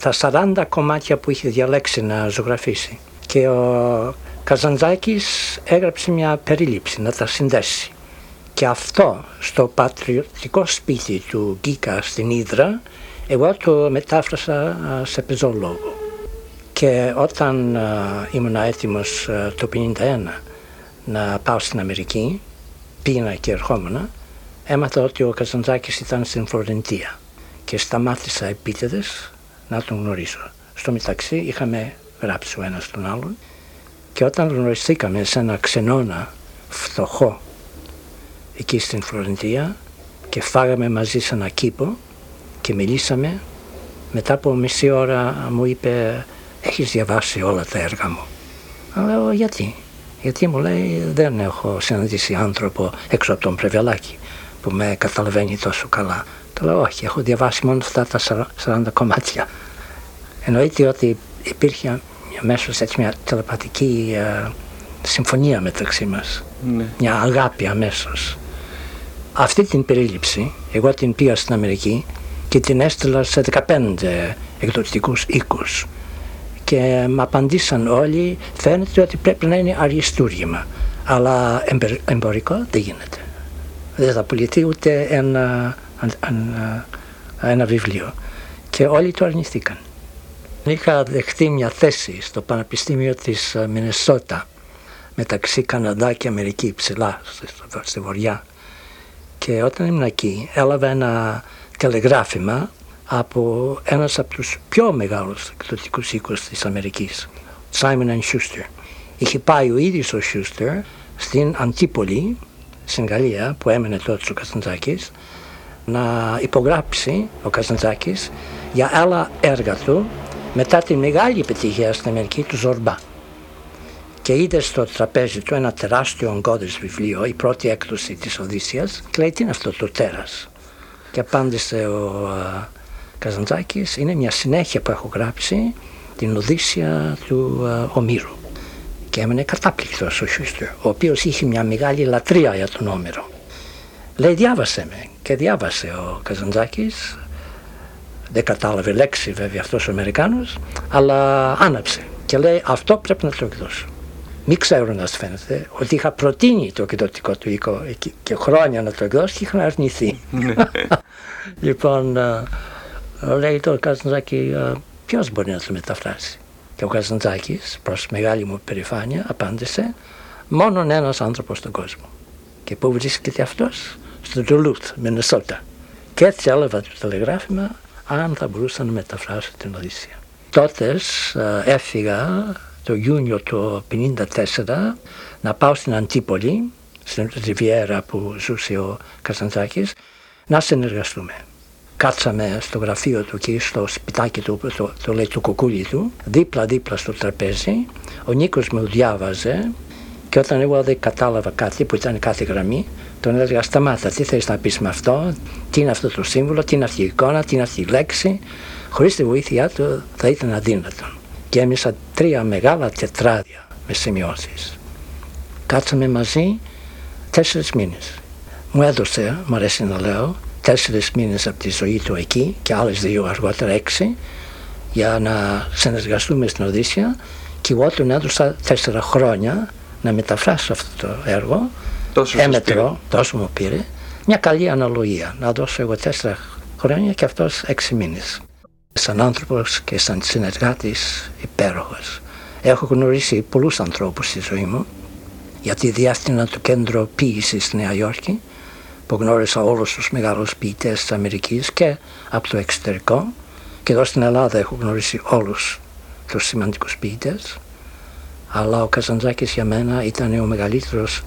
τα 40 κομμάτια που είχε διαλέξει να ζωγραφίσει. Και ο Καζαντζάκης έγραψε μια περίληψη να τα συνδέσει. Και αυτό στο πατριωτικό σπίτι του Γκίκα στην Ήδρα, εγώ το μετάφρασα σε πεζόλογο. Και όταν ήμουν έτοιμος το 1951 να πάω στην Αμερική, πήγαινα και ερχόμουν, έμαθα ότι ο Καζαντζάκης ήταν στην Φλωρεντία και σταμάτησα επίτηδες να τον γνωρίσω. Στο μεταξύ είχαμε γράψει ο ένας τον άλλον και όταν γνωριστήκαμε σε ένα ξενώνα φτωχό εκεί στην Φλωρεντία και φάγαμε μαζί σε ένα κήπο και μιλήσαμε μετά από μισή ώρα μου είπε έχεις διαβάσει όλα τα έργα μου. Λέω γιατί. Γιατί μου λέει δεν έχω συναντήσει άνθρωπο έξω από τον Πρεβελάκη που με καταλαβαίνει τόσο καλά. Του λέω όχι, έχω διαβάσει μόνο αυτά τα 40 κομμάτια. Εννοείται ότι υπήρχε αμέσως έτσι μια τελεπατική uh, συμφωνία μεταξύ μας. Ναι. Μια αγάπη αμέσως. Αυτή την περίληψη εγώ την πήγα στην Αμερική και την έστειλα σε 15 εκδοτικούς οίκους και με απαντήσαν όλοι φαίνεται ότι πρέπει να είναι αριστούργημα αλλά εμπορικό δεν γίνεται. Δεν θα πουληθεί ούτε ένα, ένα, ένα βιβλίο και όλοι το αρνηθήκαν. Είχα δεχτεί μια θέση στο Πανεπιστήμιο της ε, Μινεσότα μεταξύ Καναδά και Αμερική ψηλά στη βορειά και όταν ήμουν εκεί έλαβα ένα τηλεγράφημα από ένας από τους πιο μεγάλους εκδοτικούς οίκους της Αμερικής, Simon Schuster. Είχε πάει ο ίδιος ο Schuster στην Αντίπολη, στην Γαλλία, που έμενε τότε ο Κασταντζάκης, να υπογράψει ο Κασταντζάκης για άλλα έργα του μετά τη μεγάλη επιτυχία στην Αμερική του Ζορμπά. Και είδες στο τραπέζι του ένα τεράστιο ογκώδες βιβλίο, η πρώτη έκδοση της Οδύσσιας και λέει τι είναι αυτό το τέρας; Και απάντησε ο Καζαντζάκης, είναι μια συνέχεια που έχω γράψει την Οδύσσια του Ομήρου. Και έμενε κατάπληκτος ο Σούστερ, ο οποίος είχε μια μεγάλη λατρεία για τον Όμηρο. Λέει διάβασε με και διάβασε ο Καζαντζάκης δεν κατάλαβε λέξη βέβαια αυτός ο Αμερικάνος, αλλά άναψε και λέει αυτό πρέπει να το εκδώσω. Μην ξέρουν να φαίνεται ότι είχα προτείνει το εκδοτικό του οίκο και χρόνια να το εκδώσει και είχαν αρνηθεί. Ναι. <laughs> λοιπόν, λέει το Καζαντζάκη, ποιος μπορεί να το μεταφράσει. Και ο Καζαντζάκης, προς μεγάλη μου περηφάνεια, απάντησε, μόνον ένας άνθρωπος στον κόσμο. Και πού βρίσκεται αυτός, στο Ντουλούθ, Μινεσότα. Και έτσι έλαβα το τηλεγράφημα αν θα μπορούσα να μεταφράσω την Οδύσσια. Τότες ε, έφυγα το Ιούνιο του 1954 να πάω στην Αντίπολη, στην Ριβιέρα που ζούσε ο Καζαντζάκης, να συνεργαστούμε. Κάτσαμε στο γραφείο του και στο σπιτάκι του, το, το λέει του κουκούλι του, δίπλα-δίπλα στο τραπέζι. Ο Νίκος με διάβαζε και όταν εγώ δεν κατάλαβα κάτι που ήταν κάθε γραμμή, τον έλεγα σταμάτα, τι θέλεις να πεις με αυτό, τι είναι αυτό το σύμβολο, τι είναι αυτή η εικόνα, τι είναι αυτή η λέξη; Χωρίς τη βοήθειά του θα ήταν αδύνατο. Και έμεισα τρία μεγάλα τετράδια με σημειώσεις. Κάτσαμε μαζί τέσσερις μήνες. μου έδωσε, μου αρέσει να λέω, τέσσερις μήνες από τη ζωή του εκεί και άλλες δύο αργότερα έξι για να συνεργαστούμε στην Οδύσσια και εγώ του έδωσα τέσσερα χρόνια να μεταφράσω αυτό το έργο. Τόσο έμετρο, τόσο μου πήρε. Μια καλή αναλογία. Να δώσω εγώ τέσσερα χρόνια και αυτός έξι μήνες. Σαν άνθρωπος και σαν συνεργάτης υπέροχος. Έχω γνωρίσει πολλούς ανθρώπους στη ζωή μου γιατί διάστηνα το κέντρο ποιήση στη Νέα Υόρκη που γνώρισα όλους τους μεγάλους ποιητές της Αμερικής και από το εξωτερικό και εδώ στην Ελλάδα έχω γνωρίσει όλους τους σημαντικούς ποιητές αλλά ο Καζαντζάκης για μένα ήταν ο μεγαλύτερος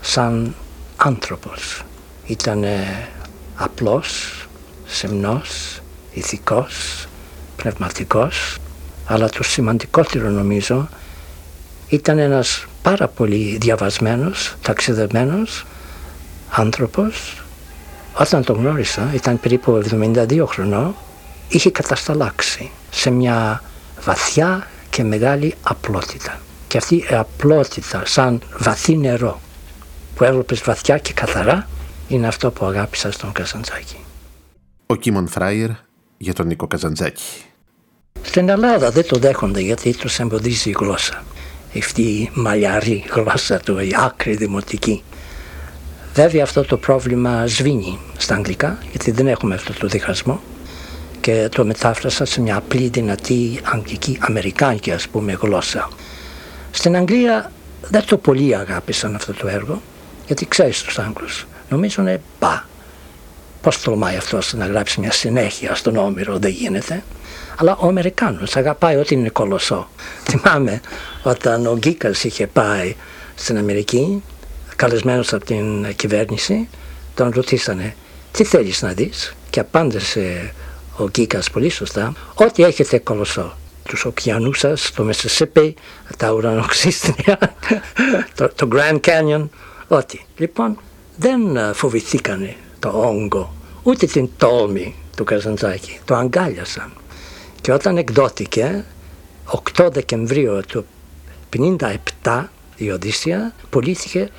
σαν άνθρωπος. Ήταν απλός, σεμνός, ηθικός, πνευματικός αλλά το σημαντικότερο νομίζω ήταν ένας πάρα πολύ διαβασμένος, ταξιδεμένος άνθρωπος. Όταν τον γνώρισα, ήταν περίπου 72 χρονών, είχε κατασταλάξει σε μια βαθιά και μεγάλη απλότητα. Και αυτή η απλότητα σαν βαθύ νερό που έβλεπες βαθιά και καθαρά είναι αυτό που αγάπησα στον Καζαντζάκη. Ο Κίμον Φράιερ για τον Νίκο Καζαντζάκη. Στην Ελλάδα δεν το δέχονται γιατί τους εμποδίζει η γλώσσα. Αυτή η μαλλιαρή γλώσσα του, η άκρη δημοτική. Βέβαια αυτό το πρόβλημα σβήνει στα αγγλικά γιατί δεν έχουμε αυτό το διχασμό και το μετάφρασα σε μια απλή δυνατή αγγλική, αμερικάνικη ας πούμε γλώσσα. Στην Αγγλία δεν το πολύ αγάπησαν αυτό το έργο γιατί ξέρεις τους Άγγλους νομίζουν πα πώς τολμάει αυτός να γράψει μια συνέχεια στον Όμηρο δεν γίνεται αλλά ο Αμερικάνος αγαπάει ό,τι είναι κολοσσό. Θυμάμαι όταν ο Γκίκας είχε πάει στην Αμερική καλεσμένος από την κυβέρνηση τον ρωτήσανε τι θέλεις να δεις; Και απάντησε ο Γκίκας πολύ σωστά ό,τι έχετε κολοσσό τους ωκεανούς σας, το Mississippi, τα ουρανοξύστρια, <laughs> το, το Grand Canyon, ό,τι. Λοιπόν, δεν φοβηθήκανε το όγκο, ούτε την τόλμη του Καζαντζάκη, το αγκάλιασαν. Και όταν εκδόθηκε 8 Δεκεμβρίου του 1957 η Οδύσσια πουλήθηκε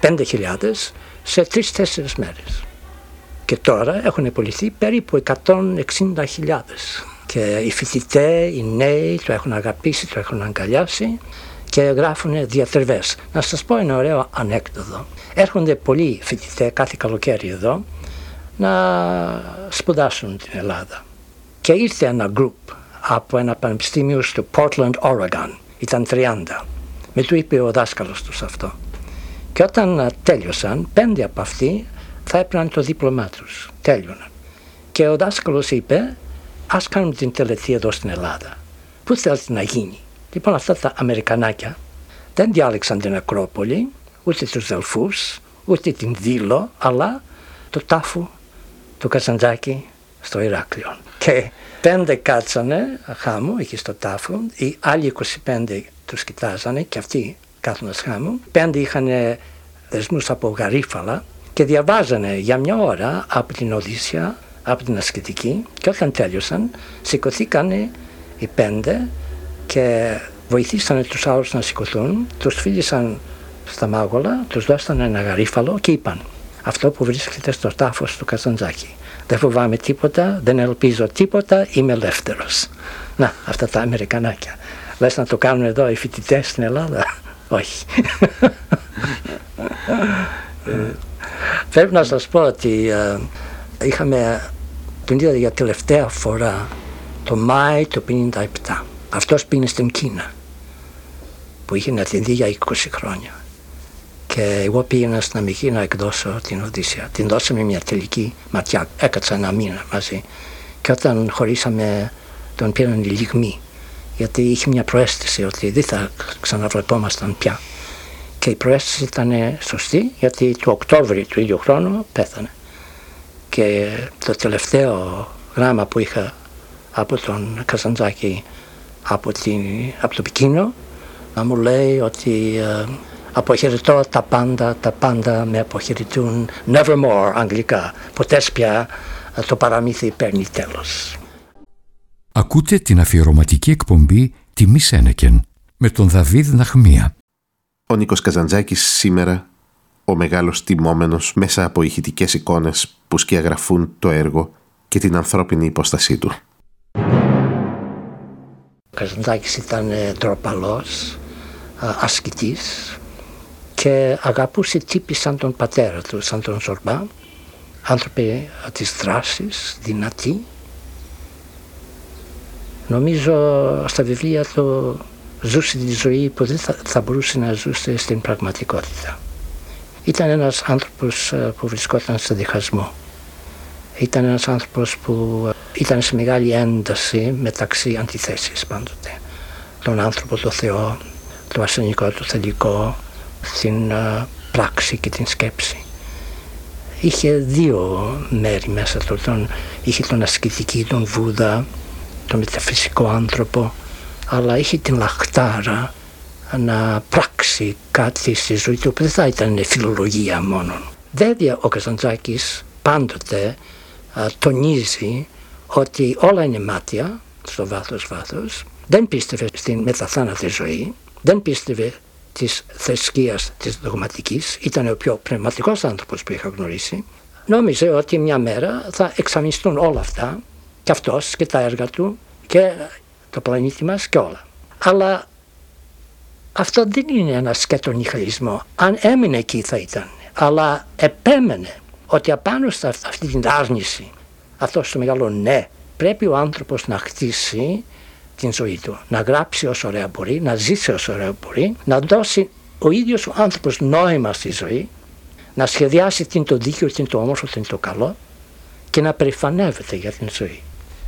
5.000 σε 3-4 μέρες. Και τώρα έχουν πουληθεί περίπου 160.000. Και οι φοιτητές, οι νέοι το έχουν αγαπήσει, το έχουν αγκαλιάσει και γράφουν διατριβές. Να σας πω ένα ωραίο ανέκδοτο. Έρχονται πολλοί φοιτητές κάθε καλοκαίρι εδώ να σπουδάσουν την Ελλάδα. Και ήρθε ένα group από ένα πανεπιστήμιο στο Portland, Oregon. Ήταν 30. Με του είπε ο δάσκαλος τους αυτό. Και όταν τέλειωσαν, πέντε από αυτοί θα έπαιρναν το δίπλωμά τους. Τέλειωναν. Και ο δάσκαλος είπε, ας κάνουμε την τελετή εδώ στην Ελλάδα. Πού θέλετε να γίνει; Λοιπόν αυτά τα Αμερικανάκια δεν διάλεξαν την Ακρόπολη, ούτε τους Δελφούς, ούτε την Δήλο, αλλά το τάφο του Καζαντζάκη στο Ηράκλειο. Και πέντε κάτσανε χάμου εκεί στο τάφο, οι άλλοι 25 τους κοιτάζανε και αυτοί κάθονταν χάμου. Πέντε είχαν δεσμούς από γαρίφαλα και διαβάζανε για μια ώρα από την Οδύσσια, από την ασκητική και όταν τέλειωσαν σηκωθήκαν οι πέντε και βοηθήσανε τους άλλους να σηκωθούν, τους φίλησαν στα μάγουλα, τους δώσανε ένα γαρίφαλο και είπαν αυτό που βρίσκεται στο τάφος του Καζαντζάκη. Δεν φοβάμαι τίποτα, δεν ελπίζω τίποτα, είμαι ελεύθερος. Να, αυτά τα Αμερικανάκια. Λες να το κάνουν εδώ οι φοιτητές στην Ελλάδα; <laughs> Όχι. Πρέπει να σας πω ότι ε, είχαμε την είδα για τελευταία φορά το Μάη του 1957. Αυτός πήγε στην Κίνα που είχε να την δει για 20 χρόνια. Και εγώ πήγαινα στην Αμική να εκδώσω την Οδύσσια. Την δώσαμε μια τελική ματιά. Έκατσα ένα μήνα μαζί. Και όταν χωρίσαμε, τον πήραν οι λιγμοί. Γιατί είχε μια προέστηση ότι δεν θα ξαναβλεπόμασταν πια. Και η προέστηση ήταν σωστή, γιατί το Οκτώβριο του ίδιου χρόνου πέθανε. Και το τελευταίο γράμμα που είχα από τον Καζαντζάκη από, την, από το Πεκίνο να μου λέει ότι ε, Αποχαιρετώ τα πάντα, τα πάντα με αποχαιρετούν nevermore αγγλικά. Ποτέ πια το παραμύθι παίρνει τέλος. Ακούτε την αφιερωματική εκπομπή «Τιμή Σένεκεν» με τον Δαβίδ Ναχμία. Ο Νίκος Καζαντζάκης σήμερα ο μεγάλος τιμόμενος μέσα από ηχητικές εικόνες που σκιαγραφούν το έργο και την ανθρώπινη υπόστασή του. Ο Καζαντάκης ήταν τροπαλός, ασκητής και αγαπούσε τύποι σαν τον πατέρα του, σαν τον Ζορμπά, άνθρωποι της δράσης, δυνατοί. Νομίζω στα βιβλία του ζούσε τη ζωή που δεν θα, θα μπορούσε να ζούσε στην πραγματικότητα. Ήταν ένας άνθρωπος που βρισκόταν σε διχασμό. Ήταν ένας άνθρωπος που ήταν σε μεγάλη ένταση μεταξύ αντιθέσεις πάντοτε. Τον άνθρωπο, το Θεό, το ασθενικό, το θελικό, την πράξη και την σκέψη. Είχε δύο μέρη μέσα του. Τον, είχε τον ασκητική, τον Βούδα, τον μεταφυσικό άνθρωπο, αλλά είχε την λαχτάρα να πράξει κάτι στη ζωή του που δεν θα ήταν φιλολογία μόνο. Βέβαια ο Καζαντζάκης πάντοτε τονίζει ότι όλα είναι μάτια στο βάθος βάθος, δεν πίστευε στην μεταθάνατη ζωή, δεν πίστευε της θρησκείας της δογματικής, ήταν ο πιο πνευματικός άνθρωπος που είχα γνωρίσει. Νόμιζε ότι μια μέρα θα εξαμιστούν όλα αυτά, και αυτός και τα έργα του και το πλανήτη μας και όλα. Αλλά αυτό δεν είναι ένα σκέτο νιχαλισμό. Αν έμεινε εκεί θα ήταν. Αλλά επέμενε ότι απάνω σε αυτή την άρνηση, αυτό το μεγάλο ναι, πρέπει ο άνθρωπος να χτίσει την ζωή του. Να γράψει όσο ωραία μπορεί, να ζήσει όσο ωραία μπορεί, να δώσει ο ίδιος ο άνθρωπος νόημα στη ζωή, να σχεδιάσει τι είναι το δίκαιο, τι είναι το όμορφο, τι είναι το καλό και να περηφανεύεται για την ζωή.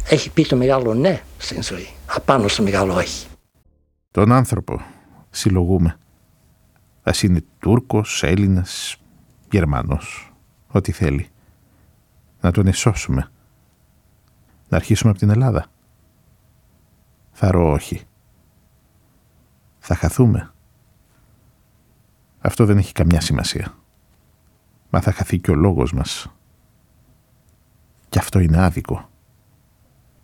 Έχει πει το μεγάλο ναι στην ζωή, απάνω στο μεγάλο όχι. Τον άνθρωπο συλλογούμε. Ας είναι Τούρκος, Έλληνας, Γερμανός, ό,τι θέλει. Να τον εσώσουμε. Να αρχίσουμε από την Ελλάδα. Θα ρω όχι. Θα χαθούμε. Αυτό δεν έχει καμιά σημασία. Μα θα χαθεί και ο λόγος μας. Και αυτό είναι άδικο.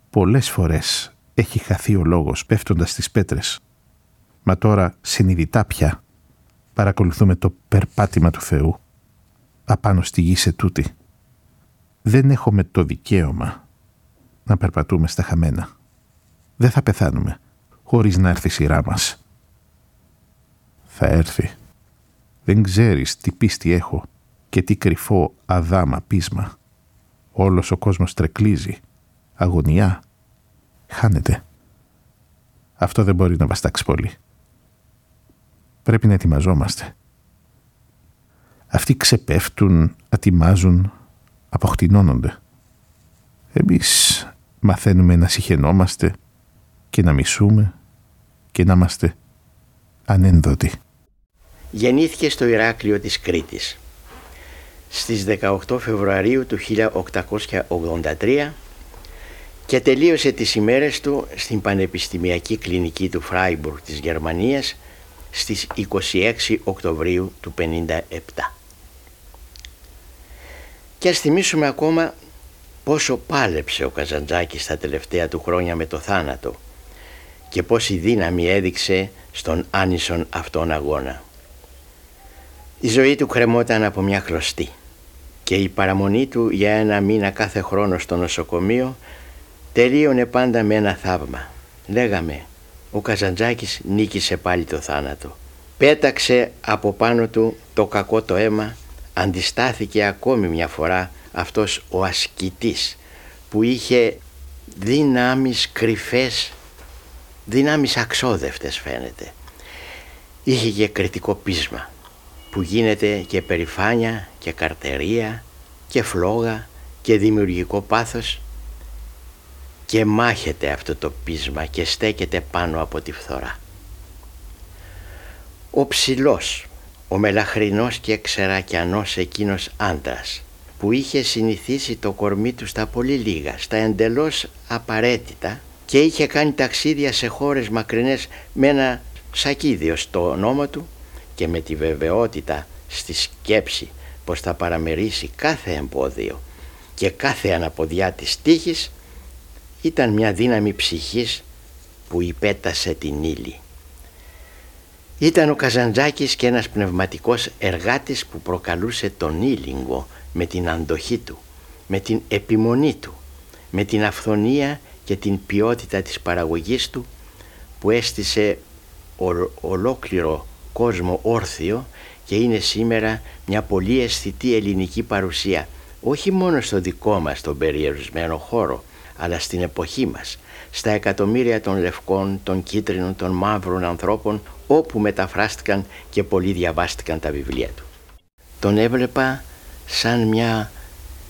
Πολλές φορές έχει χαθεί ο λόγος πέφτοντας στις πέτρες. Μα τώρα συνειδητά πια παρακολουθούμε το περπάτημα του Θεού απάνω στη γη σε τούτη. Δεν έχουμε το δικαίωμα να περπατούμε στα χαμένα δεν θα πεθάνουμε χωρίς να έρθει η σειρά μας. Θα έρθει. Δεν ξέρεις τι πίστη έχω και τι κρυφό αδάμα πείσμα. Όλος ο κόσμος τρεκλίζει. Αγωνιά. Χάνεται. Αυτό δεν μπορεί να βαστάξει πολύ. Πρέπει να ετοιμαζόμαστε. Αυτοί ξεπέφτουν, ατιμάζουν, αποκτηνώνονται. Εμείς μαθαίνουμε να συχαινόμαστε και να μισούμε και να είμαστε ανένδοτοι. Γεννήθηκε στο Ηράκλειο της Κρήτης. Στις 18 Φεβρουαρίου του 1883 και τελείωσε τις ημέρες του στην Πανεπιστημιακή Κλινική του Φράιμπουργκ της Γερμανίας στις 26 Οκτωβρίου του 1957. Και ας θυμίσουμε ακόμα πόσο πάλεψε ο Καζαντζάκης τα τελευταία του χρόνια με το θάνατο και πόση δύναμη έδειξε στον άνισον αυτόν αγώνα. Η ζωή του κρεμόταν από μια κλωστή και η παραμονή του για ένα μήνα κάθε χρόνο στο νοσοκομείο τελείωνε πάντα με ένα θαύμα. Λέγαμε, ο Καζαντζάκης νίκησε πάλι το θάνατο. Πέταξε από πάνω του το κακό το αίμα, αντιστάθηκε ακόμη μια φορά αυτός ο ασκητής που είχε δυνάμεις κρυφές δυνάμεις αξόδευτες φαίνεται. Είχε και κριτικό πείσμα που γίνεται και περηφάνια και καρτερία και φλόγα και δημιουργικό πάθος και μάχεται αυτό το πείσμα και στέκεται πάνω από τη φθορά. Ο ψηλός, ο μελαχρινός και ξερακιανός εκείνος άντρας που είχε συνηθίσει το κορμί του στα πολύ λίγα, στα εντελώς απαραίτητα και είχε κάνει ταξίδια σε χώρες μακρινές με ένα σακίδιο στο ονόμα του και με τη βεβαιότητα στη σκέψη πως θα παραμερίσει κάθε εμπόδιο και κάθε αναποδιά της τύχης ήταν μια δύναμη ψυχής που υπέτασε την ύλη. Ήταν ο Καζαντζάκης και ένας πνευματικός εργάτης που προκαλούσε τον ήλιγκο με την αντοχή του, με την επιμονή του, με την αυθονία και την ποιότητα της παραγωγής του που έστησε ολόκληρο κόσμο όρθιο και είναι σήμερα μια πολύ αισθητή ελληνική παρουσία όχι μόνο στο δικό μας τον περιορισμένο χώρο αλλά στην εποχή μας στα εκατομμύρια των λευκών, των κίτρινων, των μαύρων ανθρώπων όπου μεταφράστηκαν και πολλοί διαβάστηκαν τα βιβλία του. Τον έβλεπα σαν μια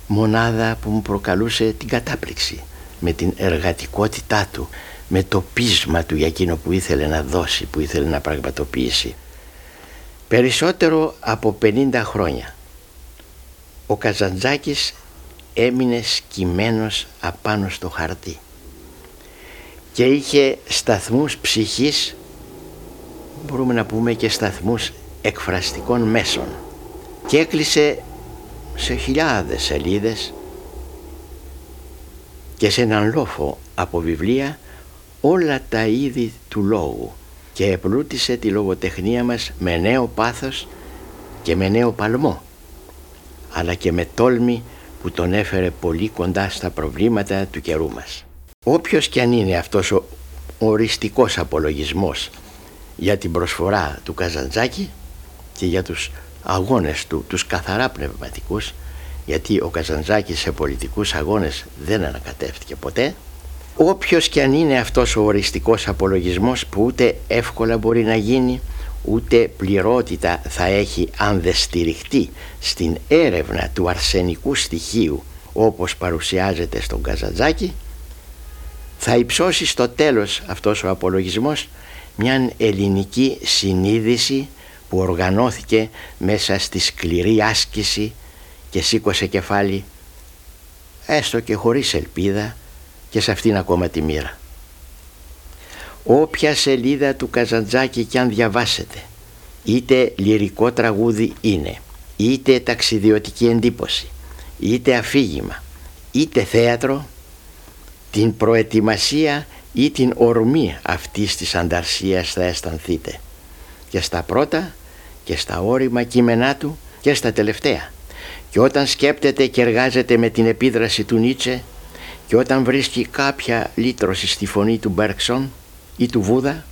μονάδα που μου προκαλούσε την κατάπληξη με την εργατικότητά του, με το πείσμα του για εκείνο που ήθελε να δώσει, που ήθελε να πραγματοποιήσει. Περισσότερο από 50 χρόνια ο Καζαντζάκης έμεινε σκυμμένος απάνω στο χαρτί και είχε σταθμούς ψυχής μπορούμε να πούμε και σταθμούς εκφραστικών μέσων και έκλεισε σε χιλιάδες σελίδες και σε έναν λόφο από βιβλία όλα τα είδη του λόγου και επλούτησε τη λογοτεχνία μας με νέο πάθος και με νέο παλμό αλλά και με τόλμη που τον έφερε πολύ κοντά στα προβλήματα του καιρού μας. Όποιος και αν είναι αυτός ο οριστικός απολογισμός για την προσφορά του Καζαντζάκη και για τους αγώνες του, τους καθαρά πνευματικούς γιατί ο Καζαντζάκης σε πολιτικούς αγώνες δεν ανακατεύτηκε ποτέ όποιος και αν είναι αυτός ο οριστικός απολογισμός που ούτε εύκολα μπορεί να γίνει ούτε πληρότητα θα έχει αν δεν στηριχτεί στην έρευνα του αρσενικού στοιχείου όπως παρουσιάζεται στον Καζαντζάκη θα υψώσει στο τέλος αυτός ο απολογισμός μια ελληνική συνείδηση που οργανώθηκε μέσα στη σκληρή άσκηση και σήκωσε κεφάλι έστω και χωρίς ελπίδα και σε αυτήν ακόμα τη μοίρα. Όποια σελίδα του Καζαντζάκη κι αν διαβάσετε είτε λυρικό τραγούδι είναι είτε ταξιδιωτική εντύπωση είτε αφήγημα είτε θέατρο την προετοιμασία ή την ορμή αυτής της ανταρσίας θα αισθανθείτε. Και στα πρώτα και στα όρημα κείμενά του και στα τελευταία. Και όταν σκέπτεται και εργάζεται με την επίδραση του Νίτσε και όταν βρίσκει κάποια λύτρωση στη φωνή του Μπέρξον ή του Βούδα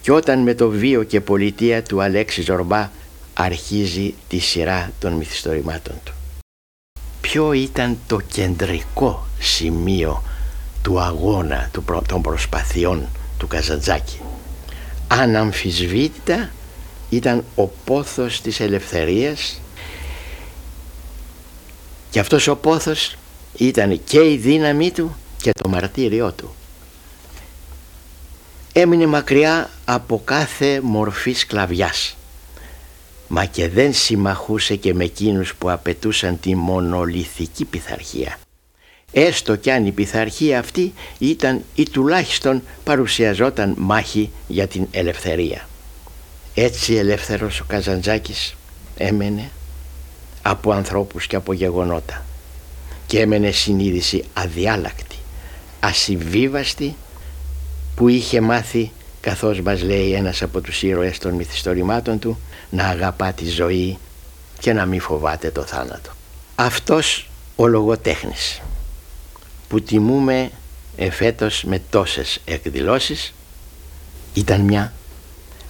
και όταν με το βίο και πολιτεία του Αλέξη Ζορμπά αρχίζει τη σειρά των μυθιστορημάτων του. Ποιο ήταν το κεντρικό σημείο του αγώνα των προσπαθειών του Καζαντζάκη; Αναμφισβήτητα ήταν ο πόθος της ελευθερίας και αυτός ο πόθος ήταν και η δύναμή του και το μαρτύριό του. Έμεινε μακριά από κάθε μορφή σκλαβιάς. Μα και δεν συμμαχούσε και με εκείνους που απαιτούσαν τη μονολυθική πειθαρχία. Έστω κι αν η πειθαρχία αυτή ήταν ή τουλάχιστον παρουσιαζόταν μάχη για την ελευθερία. Έτσι ελεύθερος ο Καζαντζάκης έμενε από ανθρώπους και από γεγονότα. Και έμενε συνείδηση αδιάλακτη, ασυμβίβαστη που είχε μάθει καθώς μας λέει ένας από τους ήρωες των μυθιστορημάτων του να αγαπά τη ζωή και να μην φοβάται το θάνατο. Αυτός ο λογοτέχνης που τιμούμε εφέτος με τόσες εκδηλώσεις ήταν μια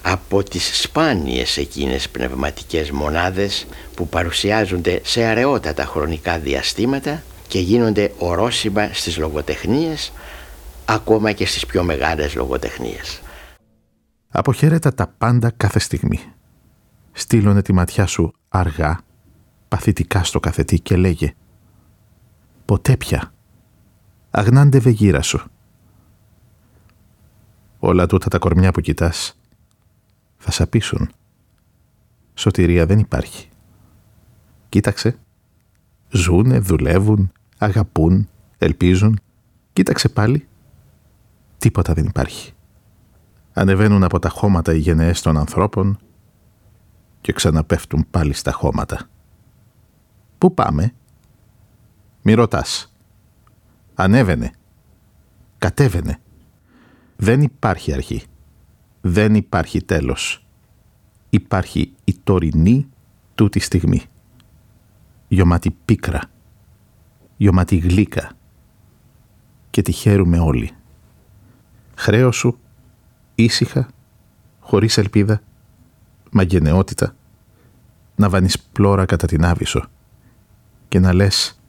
από τις σπάνιες εκείνες πνευματικές μονάδες που παρουσιάζονται σε αραιότατα χρονικά διαστήματα και γίνονται ορόσημα στις λογοτεχνίες ακόμα και στις πιο μεγάλες λογοτεχνίες. Αποχαιρέτα τα πάντα κάθε στιγμή. Στείλωνε τη ματιά σου αργά, παθητικά στο καθετή και λέγε «Ποτέ πια αγνάντευε γύρα σου. Όλα τούτα τα κορμιά που κοιτάς θα σαπίσουν. Σωτηρία δεν υπάρχει. Κοίταξε. Ζούνε, δουλεύουν, αγαπούν, ελπίζουν. Κοίταξε πάλι. Τίποτα δεν υπάρχει. Ανεβαίνουν από τα χώματα οι γενναίες των ανθρώπων και ξαναπέφτουν πάλι στα χώματα. Πού πάμε; Μη ρωτάς. Ανέβαινε. Κατέβαινε. Δεν υπάρχει αρχή. Δεν υπάρχει τέλος. υπάρχει η τωρινή τούτη στιγμή. Γιωμάτι πίκρα, γιωμάτι γλύκα και τη χαίρουμε όλοι. Χρέος σου, ήσυχα, χωρίς ελπίδα, μα γενναιότητα, να βανείς πλώρα κατά την Άβυσσο και να λες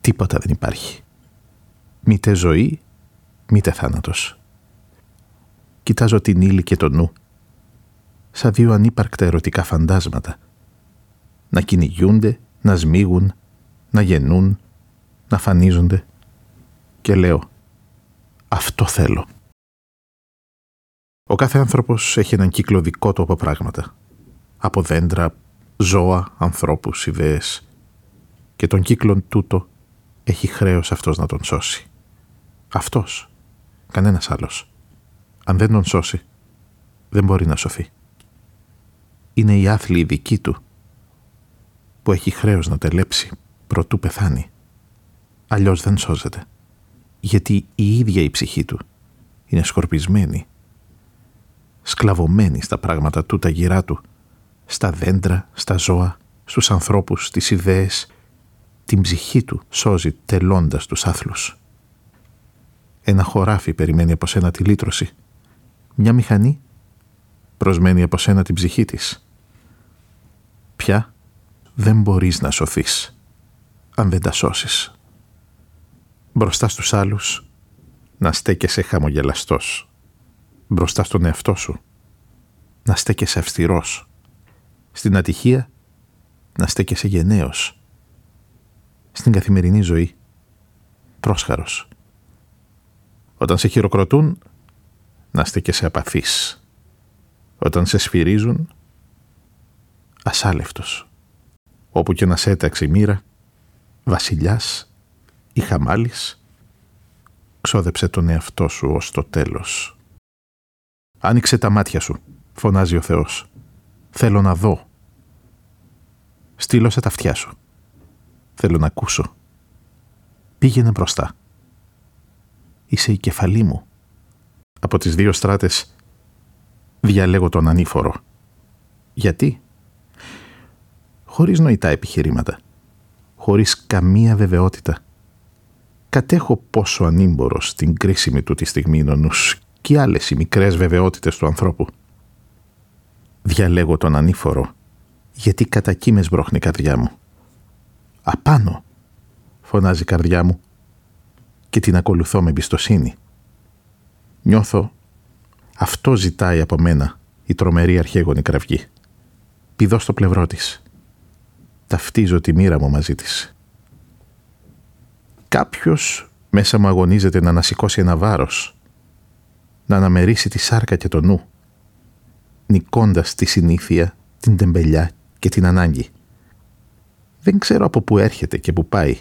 τίποτα δεν υπάρχει. Μήτε ζωή, μήτε θάνατος. Κοιτάζω την ύλη και το νου, σαν δύο ανύπαρκτα ερωτικά φαντάσματα, να κυνηγούνται, να σμίγουν, να γεννούν, να φανίζονται και λέω «Αυτό θέλω». Ο κάθε άνθρωπος έχει έναν κύκλο δικό του από πράγματα. Από δέντρα, ζώα, ανθρώπους, ιδέες. Και τον κύκλον τούτο έχει χρέος αυτός να τον σώσει. Αυτός. Κανένας άλλος. Αν δεν τον σώσει, δεν μπορεί να σωθεί. Είναι η άθλη δική του που έχει χρέος να τελέψει προτού πεθάνει. Αλλιώς δεν σώζεται. Γιατί η ίδια η ψυχή του είναι σκορπισμένη σκλαβωμένη στα πράγματα του τα γυρά του, στα δέντρα, στα ζώα, στους ανθρώπους, στις ιδέες, την ψυχή του σώζει τελώντας τους άθλους. Ένα χωράφι περιμένει από σένα τη λύτρωση. Μια μηχανή προσμένει από σένα την ψυχή της. Πια δεν μπορείς να σωθείς αν δεν τα σώσεις. Μπροστά στους άλλους να στέκεσαι χαμογελαστός μπροστά στον εαυτό σου. Να στέκεσαι αυστηρός. Στην ατυχία να στέκεσαι γενναίος. Στην καθημερινή ζωή πρόσχαρος. Όταν σε χειροκροτούν να στέκεσαι απαθής. Όταν σε σφυρίζουν ασάλευτος. Όπου και να σε έταξε η μοίρα, βασιλιάς ή χαμάλης, ξόδεψε τον εαυτό σου ως το τέλος. Άνοιξε τα μάτια σου, φωνάζει ο Θεός. Θέλω να δω. Στείλωσε τα αυτιά σου. Θέλω να ακούσω. Πήγαινε μπροστά. Είσαι η κεφαλή μου. Από τις δύο στράτες διαλέγω τον ανήφορο. Γιατί; Χωρίς νοητά επιχειρήματα. Χωρίς καμία βεβαιότητα. Κατέχω πόσο ανήμπορος στην κρίσιμη του τη στιγμή είναι ο νους και άλλες οι μικρές βεβαιότητες του ανθρώπου. Διαλέγω τον ανήφορο, γιατί κατακύμες μπρόχνει η καρδιά μου. «Απάνω», φωνάζει η καρδιά μου και την ακολουθώ με εμπιστοσύνη. Νιώθω αυτό ζητάει από μένα η τρομερή αρχαίγονη κραυγή. Πηδώ στο πλευρό της. Ταυτίζω τη μοίρα μου μαζί της. Κάποιος μέσα μου αγωνίζεται να ανασηκώσει ένα βάρος να αναμερίσει τη σάρκα και το νου, νικώντας τη συνήθεια, την τεμπελιά και την ανάγκη. Δεν ξέρω από πού έρχεται και πού πάει.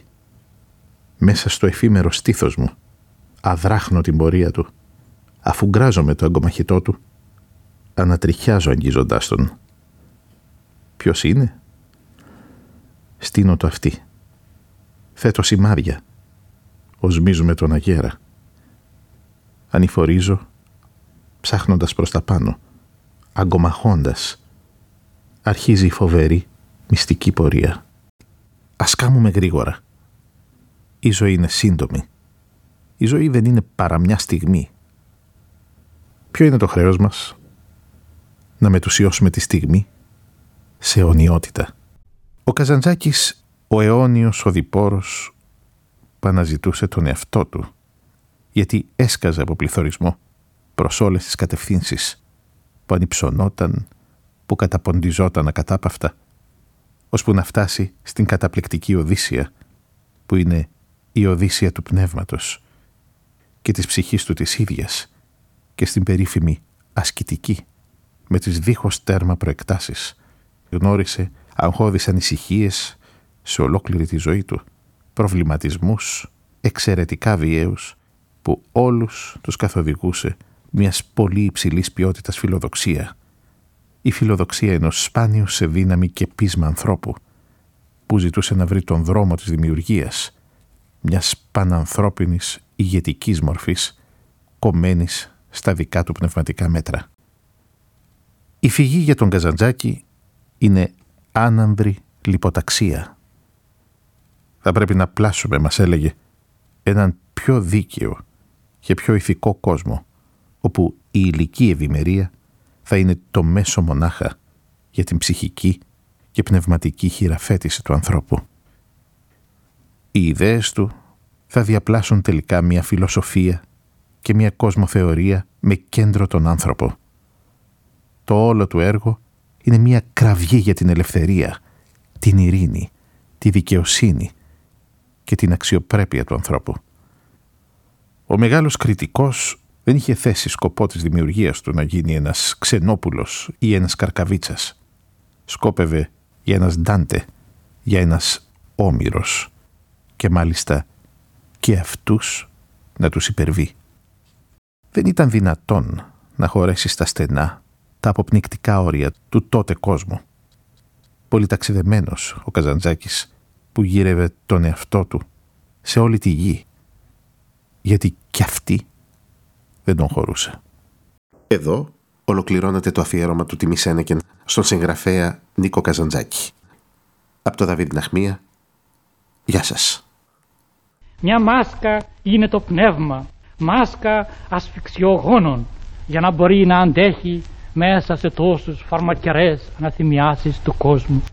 Μέσα στο εφήμερο στήθος μου, αδράχνω την πορεία του, αφού γκράζομαι το αγκομαχητό του, ανατριχιάζω αγγίζοντάς τον. Ποιος είναι; Στείνω το αυτή. Θέτω σημάδια. Οσμίζουμε τον αγέρα. Ανηφορίζω ψάχνοντας προς τα πάνω, αγκομαχώντας. Αρχίζει η φοβερή, μυστική πορεία. Ας κάμουμε γρήγορα. Η ζωή είναι σύντομη. Η ζωή δεν είναι παρά μια στιγμή. Ποιο είναι το χρέος μας; Να μετουσιώσουμε τη στιγμή σε αιωνιότητα. Ο Καζαντζάκης, ο αιώνιος οδηπόρος, που αναζητούσε τον εαυτό του, γιατί έσκαζε από πληθωρισμό προς όλες τις κατευθύνσεις που ανυψωνόταν, που καταποντιζόταν ακατάπαυτα, ώσπου να φτάσει στην καταπληκτική Οδύσσια, που είναι η Οδύσσια του πνεύματος και της ψυχής του της ίδιας και στην περίφημη ασκητική, με τις δίχως τέρμα προεκτάσεις. Γνώρισε αγχώδεις ανησυχίες σε ολόκληρη τη ζωή του, προβληματισμούς εξαιρετικά βιαίους που όλους τους καθοδηγούσε μιας πολύ υψηλής ποιότητας φιλοδοξία. Η φιλοδοξία ενός σπάνιου σε δύναμη και πείσμα ανθρώπου που ζητούσε να βρει τον δρόμο της δημιουργίας μιας πανανθρώπινης ηγετικής μορφής κομμένης στα δικά του πνευματικά μέτρα. Η φυγή για τον Καζαντζάκη είναι άναμβρη λιποταξία. Θα πρέπει να πλάσουμε, μας έλεγε, έναν πιο δίκαιο και πιο ηθικό κόσμο, όπου η ηλική ευημερία θα είναι το μέσο μονάχα για την ψυχική και πνευματική χειραφέτηση του ανθρώπου. Οι ιδέες του θα διαπλάσουν τελικά μια φιλοσοφία και μια κοσμοθεωρία με κέντρο τον άνθρωπο. Το όλο του έργο είναι μια κραυγή για την ελευθερία, την ειρήνη, τη δικαιοσύνη και την αξιοπρέπεια του ανθρώπου. Ο μεγάλος κριτικός δεν είχε θέσει σκοπό της δημιουργίας του να γίνει ένας ξενόπουλος ή ένας καρκαβίτσας. Σκόπευε για ένας Ντάντε, για ένας Όμηρος και μάλιστα και αυτούς να τους υπερβεί. Δεν ήταν δυνατόν να χωρέσει στα στενά τα αποπνικτικά όρια του τότε κόσμου. Πολυταξιδεμένος ο Καζαντζάκης που γύρευε τον εαυτό του σε όλη τη γη γιατί κι αυτή δεν τον χωρούσε. Εδώ ολοκληρώνεται το αφιέρωμα του Τιμή Σένεκεν στον συγγραφέα Νίκο Καζαντζάκη. Από το Δαβίδ Ναχμία, γεια σας. Μια μάσκα είναι το πνεύμα, μάσκα ασφυξιογόνων, για να μπορεί να αντέχει μέσα σε τόσους φαρμακερές αναθυμιάσεις του κόσμου.